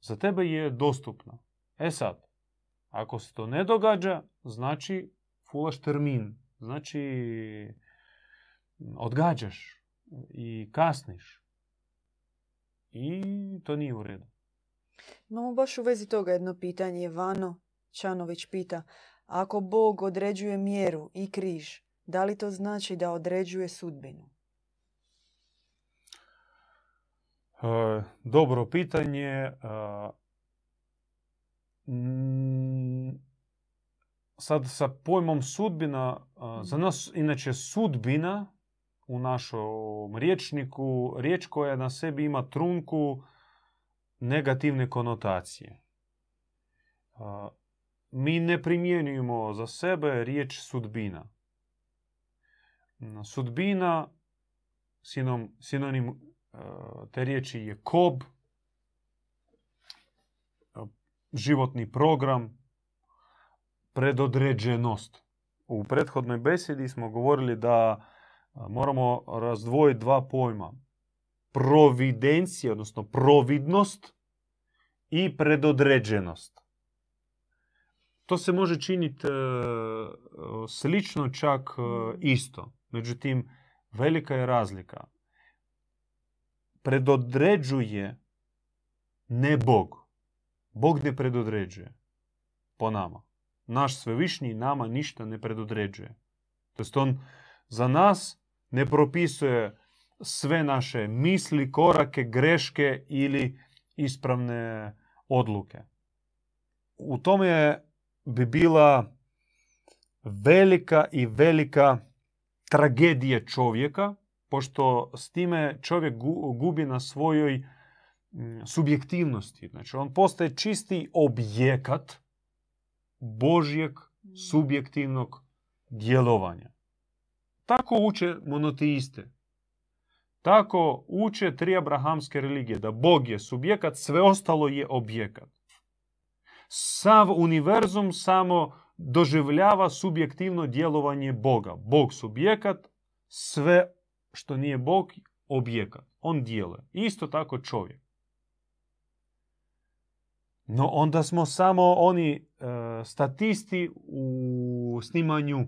za tebe je dostupna. E sad, ako se to ne događa, znači fulaš termin, znači odgađaš i kasniš. I to nije u redu. Imamo baš u vezi toga jedno pitanje. Vano Čanović pita, ako Bog određuje mjeru i križ, da li to znači da određuje sudbinu? E, dobro pitanje. E, sad sa pojmom sudbina, e, za nas inače sudbina u našom riječniku, riječ koja na sebi ima trunku negativne konotacije. Mi ne primjenjujemo za sebe riječ sudbina. Sudbina, sinom, sinonim e, te riječi je kob, e, životni program, predodređenost. U prethodnoj besedi smo govorili da e, moramo razdvojiti dva pojma. Providencija, odnosno providnost i predodređenost. To se može činiti e, slično, čak e, isto. Međutim, velika je razlika. Predodređuje ne Bog. Bog ne predodređuje po nama. Naš svevišnji nama ništa ne predodređuje. To jest on za nas ne propisuje sve naše misli, korake, greške ili ispravne odluke. U tome bi bila velika i velika tragedija čovjeka, pošto s time čovjek gu- gubi na svojoj mm, subjektivnosti. Znači, on postaje čisti objekat Božjeg subjektivnog djelovanja. Tako uče monoteiste. Tako uče tri abrahamske religije, da Bog je subjekat, sve ostalo je objekat. Sav univerzum samo doživljava subjektivno djelovanje Boga. Bog subjekat, sve što nije Bog objekat. On djeluje. Isto tako čovjek. No onda smo samo oni e, statisti u snimanju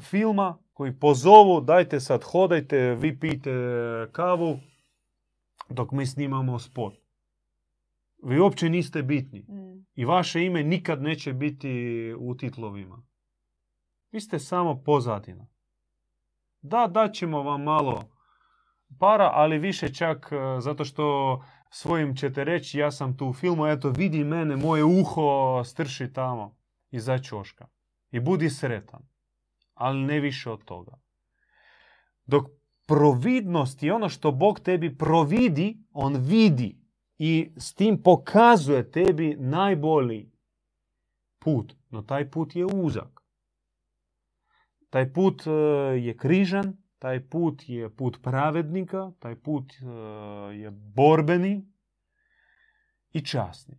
filma koji pozovu dajte sad hodajte, vi pijte kavu dok mi snimamo spot. Vi uopće niste bitni. Mm. I vaše ime nikad neće biti u titlovima. Vi ste samo pozadina. Da, daćemo vam malo para, ali više čak e, zato što svojim ćete reći ja sam tu u filmu, eto vidi mene, moje uho strši tamo. iza čoška. I budi sretan. Ali ne više od toga. Dok providnost i ono što Bog tebi providi, on vidi i s tim pokazuje tebi najbolji put. No taj put je uzak. Taj put e, je križan, taj put je put pravednika, taj put e, je borbeni i časni.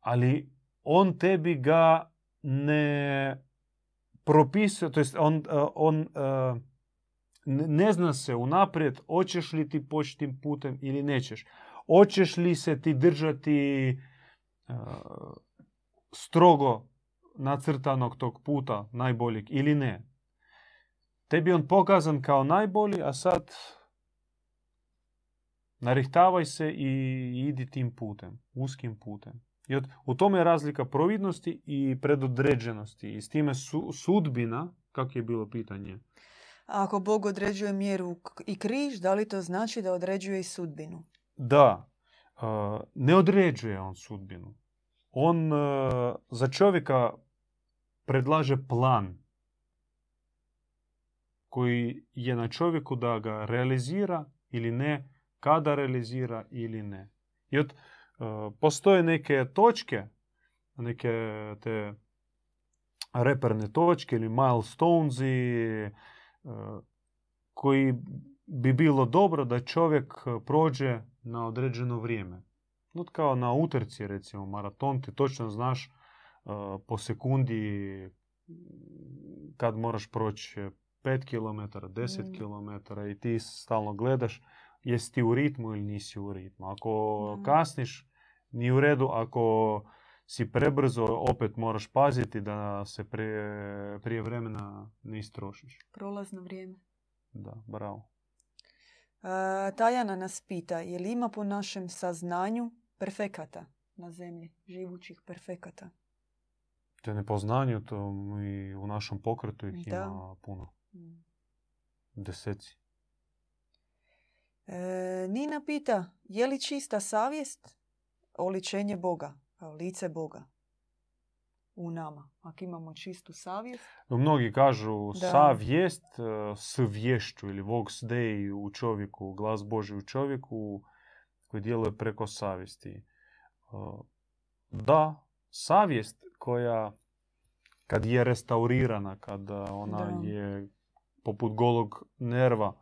Ali on tebi ga ne propisuje, to jest on, e, on ne zna se unaprijed hoćeš li ti poći tim putem ili nećeš. Hoćeš li se ti držati strogo nacrtanog tog puta najboljeg ili ne. Tebi on pokazan kao najbolji, a sad narihtavaj se i idi tim putem, uskim putem. I u tome je razlika providnosti i predodređenosti. I s time sudbina, kako je bilo pitanje? ako Bog određuje mjeru i križ, da li to znači da određuje i sudbinu? Da, ne određuje on sudbinu. On za čovjeka predlaže plan koji je na čovjeku da ga realizira ili ne, kada realizira ili ne. I od, postoje neke točke, neke te reperne točke ili milestonesi koji bi bilo dobro da čovjek prođe na određeno vrijeme. No, kao na utrci, recimo, maraton, ti točno znaš po sekundi kad moraš proći 5 km, 10 mm. km i ti stalno gledaš jesi ti u ritmu ili nisi u ritmu. Ako kasniš, ni u redu. Ako si prebrzo, opet moraš paziti da se prije, prije vremena ne istrošiš. Prolazno vrijeme. Da, bravo. Tajana nas pita, je li ima po našem saznanju perfekata na zemlji, živućih perfekata? te nepoznanju, to i u našem pokretu ih ima puno. Mm. Deseci. E, Nina pita, je li čista savjest oličenje Boga, lice Boga u nama, ako imamo čistu savjest? Mnogi kažu da. savjest e, s vješću ili vox dei u čovjeku, glas Boži u čovjeku koji djeluje preko savjesti. E, da, savjest koja kad je restaurirana, kada ona je poput golog nerva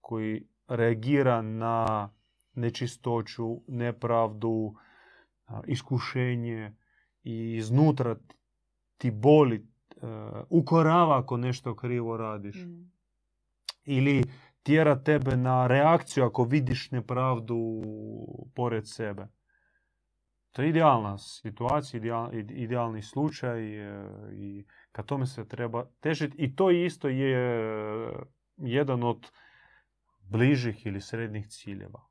koji reagira na nečistoću, nepravdu, iskušenje i iznutra ti boli, e, ukorava ako nešto krivo radiš. Mm. Ili tjera tebe na reakciju ako vidiš nepravdu pored sebe. To je idealna situacija, idealni slučaj e, i ka tome se treba težiti. I to isto je jedan od bližih ili srednjih ciljeva.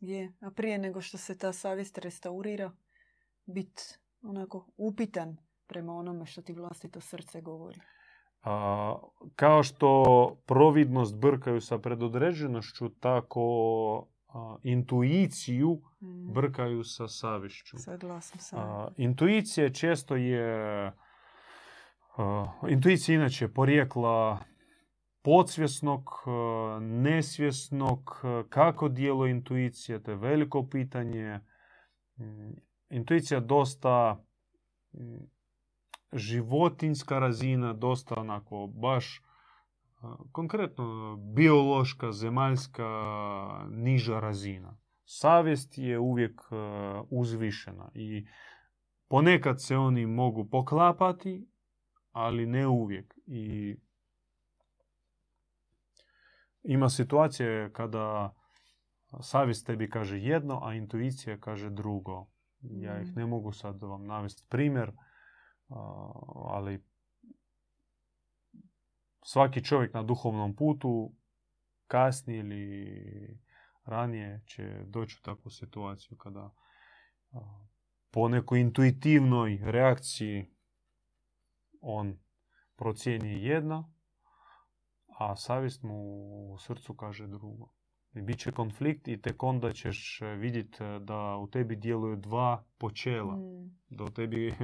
Je, a prije nego što se ta savjest restaurira, bit onako upitan prema onome što ti vlastito srce govori. A, kao što providnost brkaju sa predodređenošću, tako intuiciju mm. brkaju sa savješću. intuicija često je... intuicija inače porijekla podsvjesnog, nesvjesnog, kako djeluje intuicija, to je veliko pitanje. Mm, intuicija dosta mm, životinska razina, dosta onako baš konkretno biološka, zemaljska, niža razina. Savjest je uvijek e, uzvišena i ponekad se oni mogu poklapati, ali ne uvijek. I ima situacije kada savjest tebi kaže jedno, a intuicija kaže drugo. Ja ih mm. ne mogu sad vam navesti primjer, ali svaki čovjek na duhovnom putu kasnije ili ranije će doći u takvu situaciju kada po nekoj intuitivnoj reakciji on procijeni jedno, a savjest mu u srcu kaže drugo. I bit će konflikt i tek onda ćeš vidjeti da u tebi djeluju dva počela. Mm. Da u tebi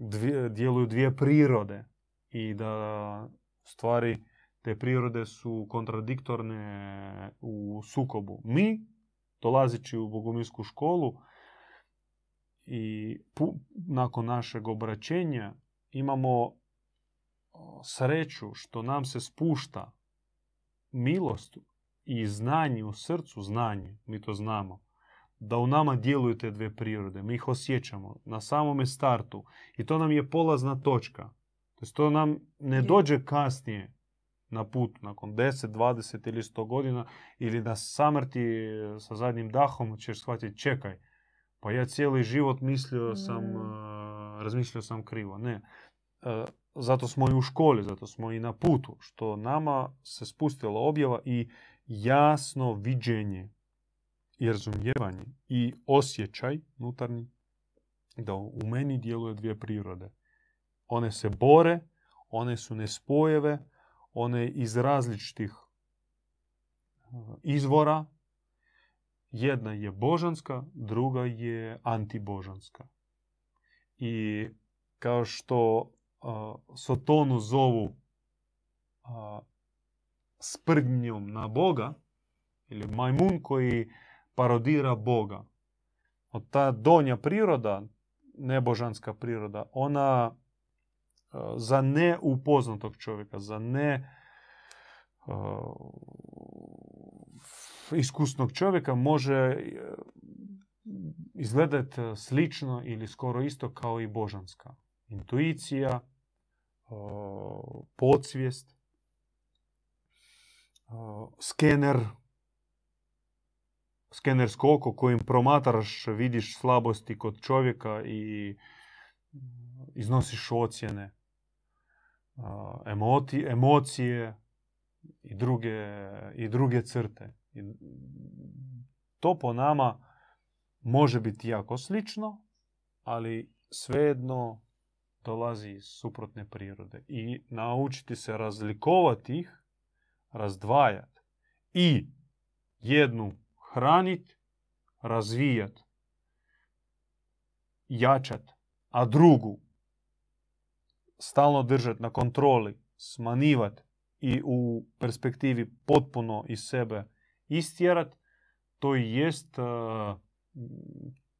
dvije, djeluju dvije prirode i da stvari te prirode su kontradiktorne u sukobu. Mi, dolazeći u bogomilsku školu i nakon našeg obraćenja imamo sreću što nam se spušta milost i znanje u srcu, znanje, mi to znamo, da u nama djeluju te dvije prirode. Mi ih osjećamo na samome startu. I to nam je polazna točka. To, to nam ne dođe kasnije na put, nakon 10, 20 ili 100 godina, ili na samrti sa zadnjim dahom ćeš shvatiti, čekaj, pa ja cijeli život mislio sam, mm. razmišljao sam krivo. Ne. E, zato smo i u školi, zato smo i na putu, što nama se spustila objava i jasno viđenje i razumijevanje i osjećaj unutarnji da u meni djeluje dvije prirode. One se bore, one su nespojeve, one iz različitih uh, izvora. Jedna je božanska, druga je antibožanska. I kao što uh, Sotonu zovu uh, sprdnjom na Boga, ili majmun koji parodira Boga. Od ta donja priroda, nebožanska priroda, ona e, za neupoznatog čovjeka, za ne uh, iskusnog čovjeka može e, izgledati slično ili skoro isto kao i božanska. Intuicija, podsvijest, skener, skenersko oko kojim promatraš, vidiš slabosti kod čovjeka i iznosiš ocjene, emoti, emocije i druge, i druge crte. I to po nama može biti jako slično, ali svejedno dolazi iz suprotne prirode. I naučiti se razlikovati ih, razdvajati i jednu hranit, razvijat, jačat, a drugu stalno držat na kontroli, smanivat i u perspektivi potpuno iz sebe istjerat, to i jest uh,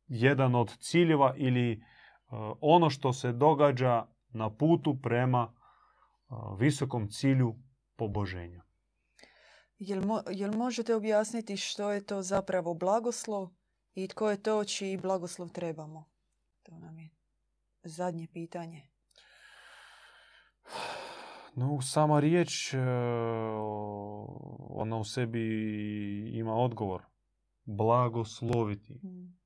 jedan od ciljeva ili uh, ono što se događa na putu prema uh, visokom cilju poboženja. Jel, jel možete objasniti što je to zapravo blagoslov i tko je to čiji blagoslov trebamo? To nam je zadnje pitanje. No, sama riječ, e, ona u sebi ima odgovor. Blagosloviti. Mm.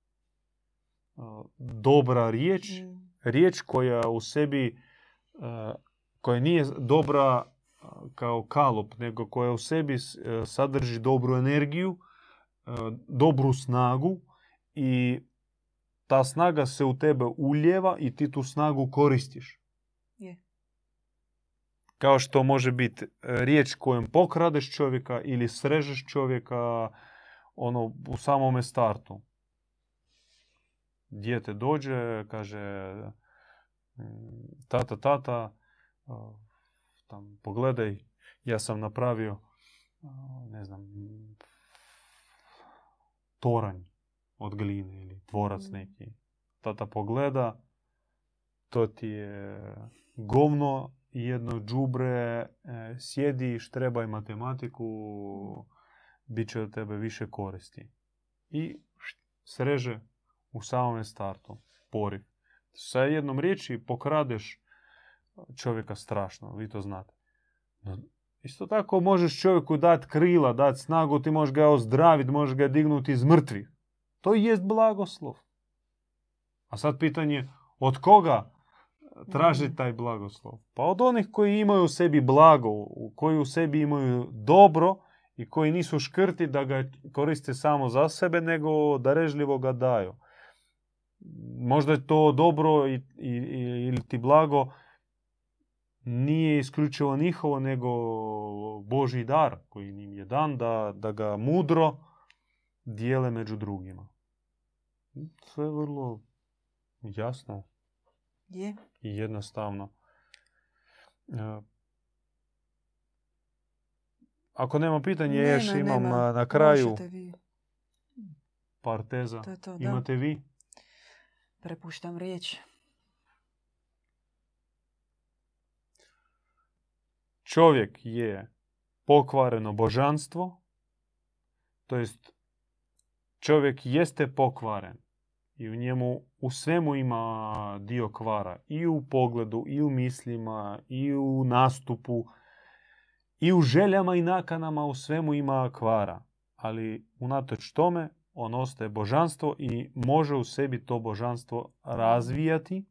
E, dobra riječ, mm. riječ koja u sebi, e, koja nije dobra kao kalup, nego koja u sebi e, sadrži dobru energiju, e, dobru snagu i ta snaga se u tebe uljeva i ti tu snagu koristiš. Je. Kao što može biti e, riječ kojom pokradeš čovjeka ili srežeš čovjeka ono u samome startu. Dijete dođe, kaže tata, tata, tam pogledaj, ja sam napravio, ne znam, toranj od gline ili tvorac mm. neki. Tata pogleda, to ti je govno, jedno džubre, e, sjedi, štrebaj matematiku, bit će od tebe više koristi. I sreže u samome startu, poriv. Sa jednom riječi pokradeš čovjeka strašno, vi to znate. Isto tako možeš čovjeku dati krila, dati snagu, ti možeš ga ozdraviti, možeš ga dignuti iz mrtvih. To jest blagoslov. A sad pitanje, od koga traži mm. taj blagoslov? Pa od onih koji imaju u sebi blago, koji u sebi imaju dobro i koji nisu škrti da ga koriste samo za sebe, nego darežljivo ga daju. Možda je to dobro ili ti blago nije isključivo njihovo, nego Boži dar koji im je dan da, da ga mudro dijele među drugima. Sve vrlo jasno. Je. i jednostavno. E, Ako nema pitanja, Nema, još imam nema. na kraju vi. par teza. To je to, da. Imate vi? Prepuštam riječ. Čovjek je pokvareno božanstvo, to jest čovjek jeste pokvaren i u njemu u svemu ima dio kvara. I u pogledu, i u mislima, i u nastupu, i u željama i nakanama u svemu ima kvara. Ali unatoč tome on ostaje božanstvo i može u sebi to božanstvo razvijati,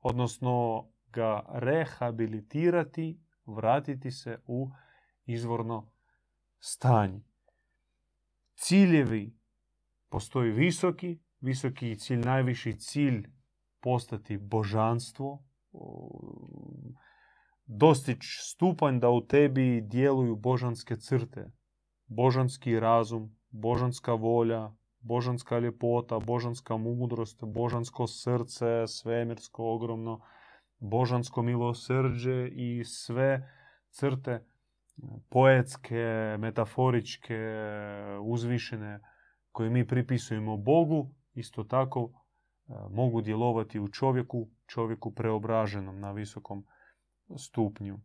odnosno ga rehabilitirati, vratiti se u izvorno stanje. Ciljevi postoji visoki, visoki cilj, najviši cilj postati božanstvo, dostići stupanj da u tebi djeluju božanske crte, božanski razum, božanska volja, božanska ljepota, božanska mudrost, božansko srce, svemirsko ogromno, božansko milosrđe i sve crte poetske, metaforičke, uzvišene koje mi pripisujemo Bogu, isto tako e, mogu djelovati u čovjeku, čovjeku preobraženom na visokom stupnju.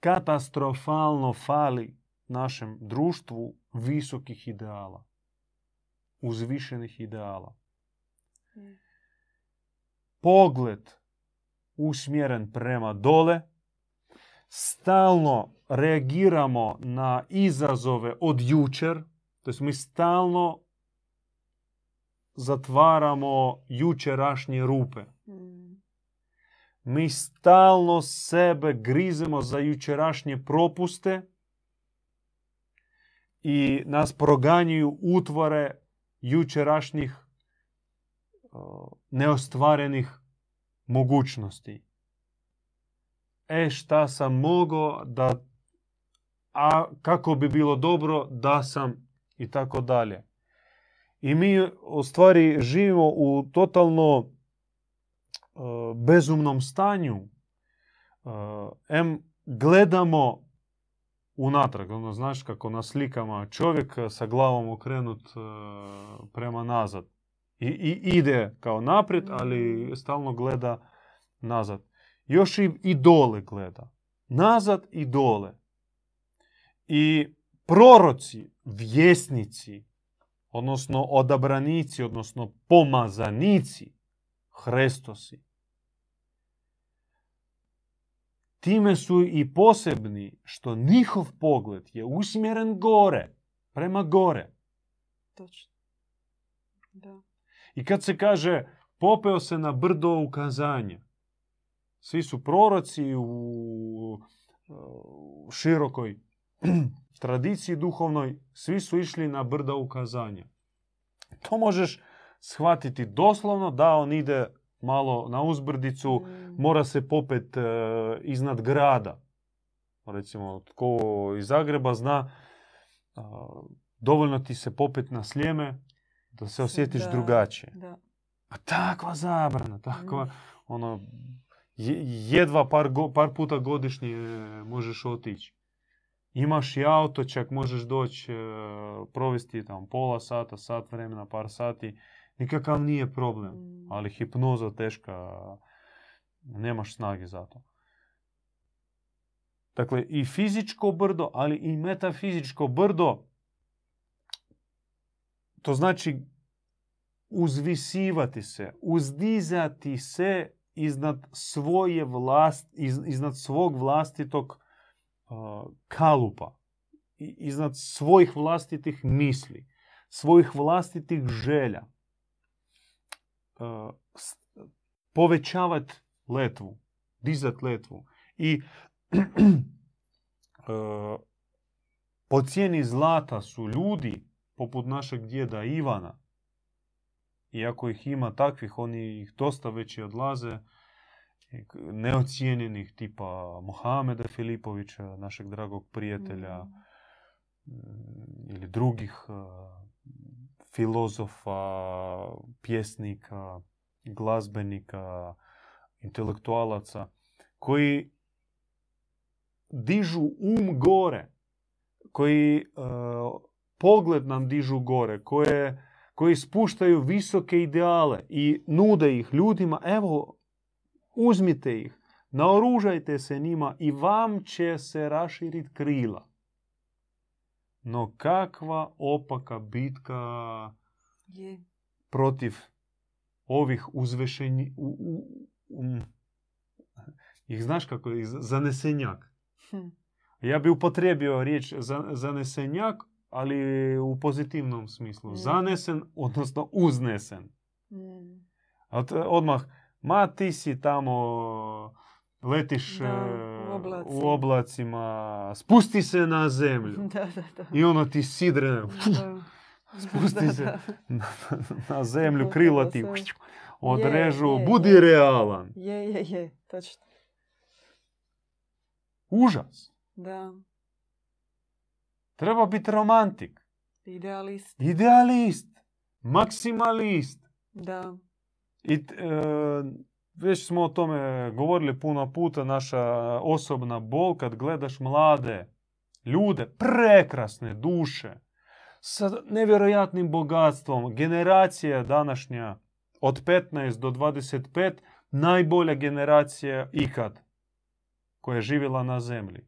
Katastrofalno fali našem društvu visokih ideala, uzvišenih ideala. Pogled usmjeren prema dole, stalno reagiramo na izazove od jučer, to jest mi stalno zatvaramo jučerašnje rupe. Mi stalno sebe grizemo za jučerašnje propuste i nas proganjuju utvore jučerašnjih neostvarenih mogućnosti. E šta sam mogao da a kako bi bilo dobro da sam i tako dalje. I mi u stvari živimo u totalno uh, bezumnom stanju. Uh, em gledamo unatrag, ono znaš kako na slikama čovjek sa glavom okrenut prema nazad. I, I ide kao naprijed, ali stalno gleda nazad. Još i, i dole gleda. Nazad i dole. I proroci, vjesnici, odnosno odabranici, odnosno pomazanici, Hrestosi, time su i posebni što njihov pogled je usmjeren gore, prema gore. Točno. Da. I kad se kaže popeo se na brdo ukazanja, svi su proroci u, u širokoj tradiciji duhovnoj, svi su išli na brda ukazanja. To možeš shvatiti doslovno da on ide malo na uzbrdicu, Mm. mora se popet e, iznad grada. Recimo, tko iz Zagreba zna, a, dovoljno ti se popet na slijeme da se osjetiš Da, drugačije. Da. A takva zabrana, takva, Mm. ono, je- jedva par, go- par puta godišnje možeš otići. Imaš i auto, čak možeš doći, e, provesti tam pola sata, sat vremena, par sati. Nikakav nije problem. Mm. Ali hipnoza teška, nemaš snage za to. Dakle, i fizičko brdo, ali i metafizičko brdo, to znači uzvisivati se, uzdizati se iznad svoje vlast, iz- iznad svog vlastitog uh, kalupa, iznad svojih vlastitih misli, svojih vlastitih želja. Uh, s- povećavat letvu, dizat letvu. I uh, po cijeni zlata su ljudi poput našeg djeda Ivana, iako ih ima takvih, oni ih dosta već i odlaze, neocijenjenih tipa Mohameda Filipovića, našeg dragog prijatelja, Mm. mm, ili drugih uh, filozofa, pjesnika, glazbenika, intelektualaca koji dižu um gore, koji e, pogled nam dižu gore, koje, koji spuštaju visoke ideale i nude ih ljudima, evo, uzmite ih, naoružajte se njima i vam će se raširiti krila. No kakva opaka bitka Je. protiv ovih uzvešenji... U, u, um, ih znaš kako je? Zanesenjak. Hm. Ja bi upotrijebio riječ za, zanesenjak, ali u pozitivnom smislu. Mm. Zanesen, odnosno uznesen. Mm. Odmah, ma ti si tamo, letiš Da, u oblaci. u oblacima, spusti se na zemlju. Da, da, da. I ono ti sidre, spusti se na, na zemlju, krila ti odrežu, je, budi je. realan. Je, je, je, točno. Užas. Da, Treba biti romantik, idealist. idealist, maksimalist. Da, I t- e, već smo o tome govorili puno puta, naša osobna bol kad gledaš mlade ljude, prekrasne duše, sa nevjerojatnim bogatstvom, generacija današnja od 15 do 25, najbolja generacija ikad koja je živjela na zemlji.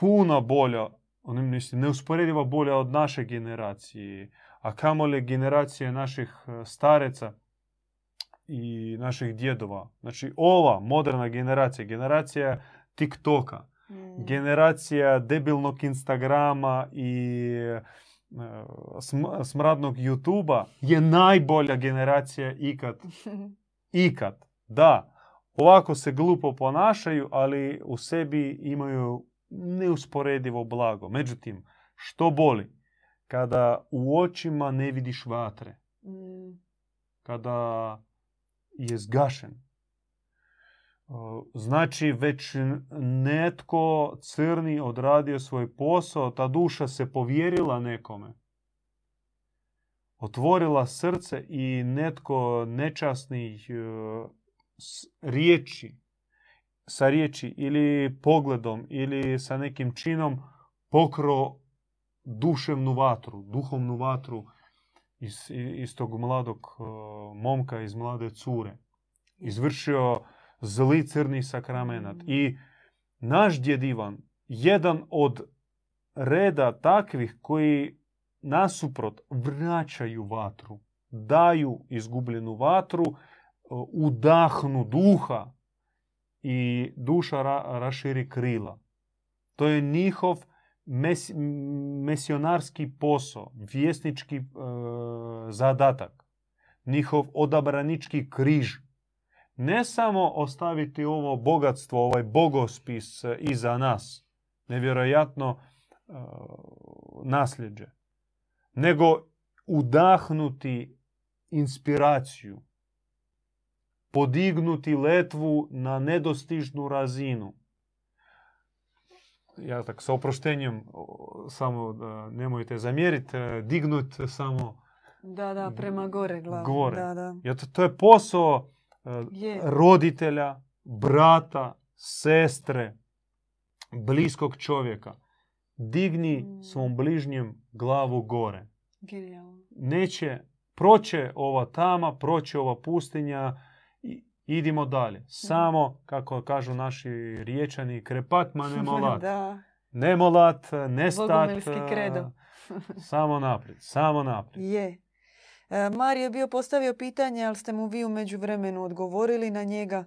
Puno bolja, ono mislim, neusporedivo bolja od naše generacije, a kamoli generacije naših e, stareca i naših djedova. Znači ova moderna generacija, generacija TikToka, Mm. generacija debilnog Instagrama i e, sm- smradnog YouTubea je najbolja generacija ikad. Ikad. Da, ovako se glupo ponašaju, ali u sebi imaju neusporedivo blago. Međutim, što boli? Kada u očima ne vidiš vatre. Mm. Kada je zgašen. Znači već netko crni odradio svoj posao, ta duša se povjerila nekome. Otvorila srce i netko nečasnih e, riječi, sa riječi ili pogledom ili sa nekim činom pokro duševnu vatru, duhovnu vatru iz, iz tog mladog e, momka, iz mlade cure. Izvršio zli crni sakramenat. Mm. I naš djed Ivan, jedan od reda takvih koji nasuprot vraćaju vatru, daju izgubljenu vatru, e, udahnu duha i duša ra- raširi krila. To je njihov mes- mesionarski posao, vjesnički e, zadatak, njihov odabranički križ. Ne samo ostaviti ovo bogatstvo, ovaj bogospis e, iza nas, nevjerojatno e, nasljeđe, nego udahnuti inspiraciju, podignuti letvu na nedostižnu razinu. Ja tak sa oproštenjem samo da nemojte zamjeriti, e, dignut samo Da, da, prema gore glavom. Gore. Da, da. jer to, to je posao e, Je. roditelja, brata, sestre, bliskog čovjeka. Digni Mm. svom bližnjem glavu gore. Genijalno. Neće, proće ova tama, proće ova pustinja idimo dalje. Samo, kako kažu naši riječani, krepat ma ne molat. da. Ne molat, ne stat. Bogumilski e, kredo. samo naprijed, samo naprijed. Je. E, Mario je bio postavio pitanje, ali ste mu vi u međuvremenu odgovorili na njega.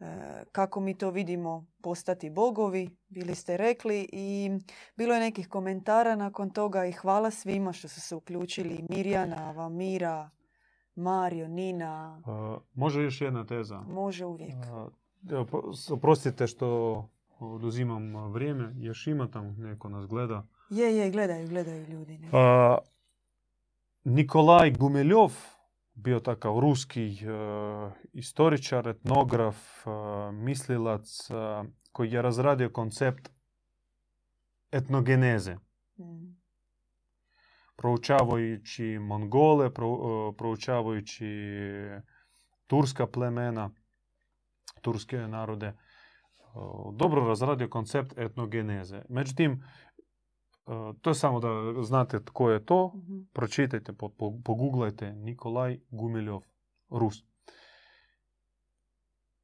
E, kako mi to vidimo postati bogovi, bili ste rekli i bilo je nekih komentara nakon toga i hvala svima što su se uključili. Mirjana, Vamira, Mario, Nina, može još jedna teza? može uvijek. A, Evo, što oduzimam vrijeme, još ima tamo neko nas gleda. Je, je, gledaju, gledaju ljudi. ne. A, Nikolaj Gumeljov, bio takav ruski e, istoričar, etnograf, e, mislilac, e, koji je razradio koncept etnogeneze. Mm. Proučavajući Mongole, proučavajući turska plemena, turske narode, dobro razradio koncept etnogeneze. Međutim, to je samo da znate tko je to. Mhm. Pročitajte, pogooglajte Nikolaj Gumiljov, Rus.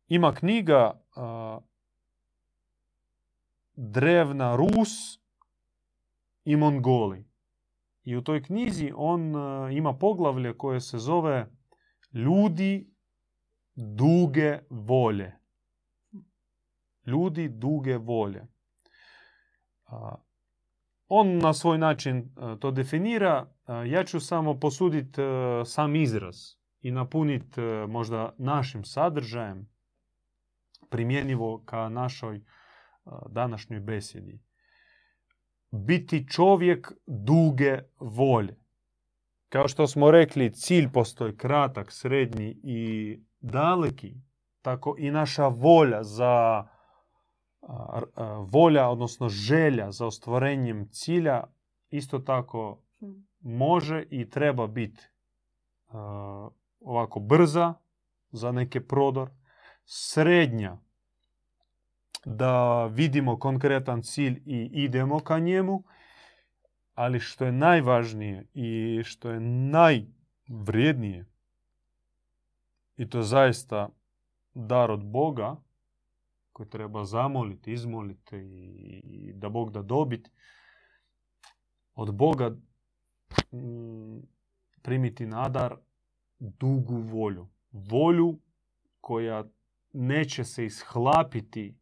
Ima knjiga Drevna Rus i Mongoli. I u toj knjizi on ima poglavlje koje se zove Ljudi duge volje. Ljudi duge volje. On na svoj način to definira. Ja ću samo posuditi sam izraz i napuniti možda našim sadržajem primjenjivo ka našoj današnjoj besjedi. Biti čovjek duge volje. Kao što smo rekli, cilj postoji kratak, srednji i daleki, tako i naša volja za volja, odnosno želja za ostvarenjem cilja isto tako može i treba biti ovako brza za neki prodor, srednja da vidimo konkretan cilj i idemo ka njemu, ali što je najvažnije i što je najvrijednije, i to zaista dar od Boga, koji treba zamoliti, izmoliti i da Bog da dobiti, od Boga mm, primiti nadar dugu volju. Volju koja neće se ishlapiti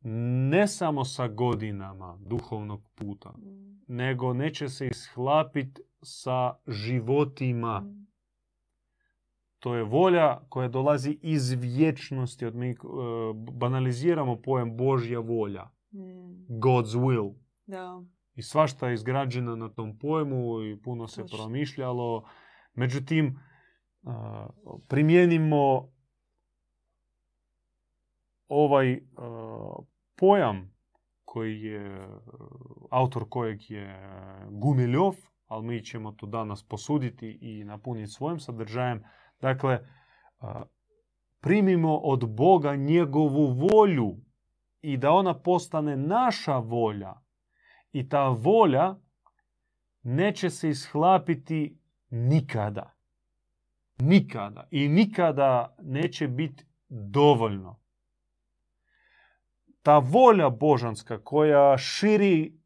ne samo sa godinama duhovnog puta, mm. nego neće se ishlapiti sa životima. Mm. To je volja koja dolazi iz vječnosti. Od mi banaliziramo pojem Božja volja. Mm. God's will. Da. I svašta je izgrađena na tom pojmu i puno se promišljalo. Međutim, primijenimo ovaj pojam koji je, autor kojeg je Gumiljov, ali mi ćemo to danas posuditi i napuniti svojim sadržajem. Dakle, primimo od Boga njegovu volju i da ona postane naša volja. I ta volja neće se ishlapiti nikada. Nikada. I nikada neće biti dovoljno ta volja božanska koja širi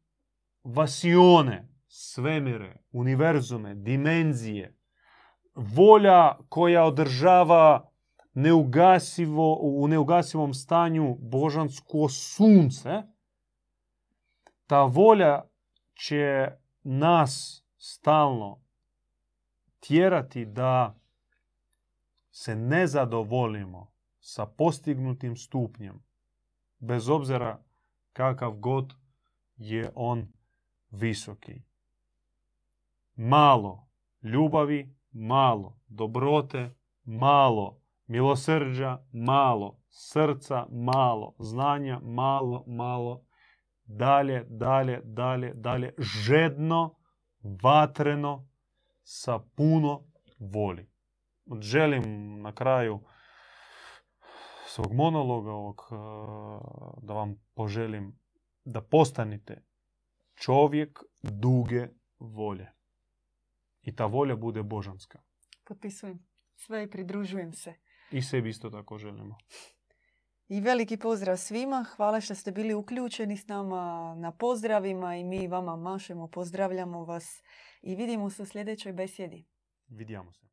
vasione, svemire, univerzume, dimenzije, volja koja održava neugasivo, u neugasivom stanju božansko sunce, ta volja će nas stalno tjerati da se ne zadovolimo sa postignutim stupnjem bez obzira kakav god je on visoki. Malo ljubavi, malo dobrote, malo milosrđa, malo srca, malo znanja, malo, malo dalje, dalje, dalje, dalje, žedno, vatreno, sa puno voli. Želim na kraju svog monologa ovog, e, da vam poželim da postanite čovjek duge volje. I ta volja bude božanska. Potpisujem sve i pridružujem se. I sebi isto tako želimo. I veliki pozdrav svima. Hvala što ste bili uključeni s nama na pozdravima i mi vama mašemo, pozdravljamo vas i vidimo se u sljedećoj besjedi. Vidimo se.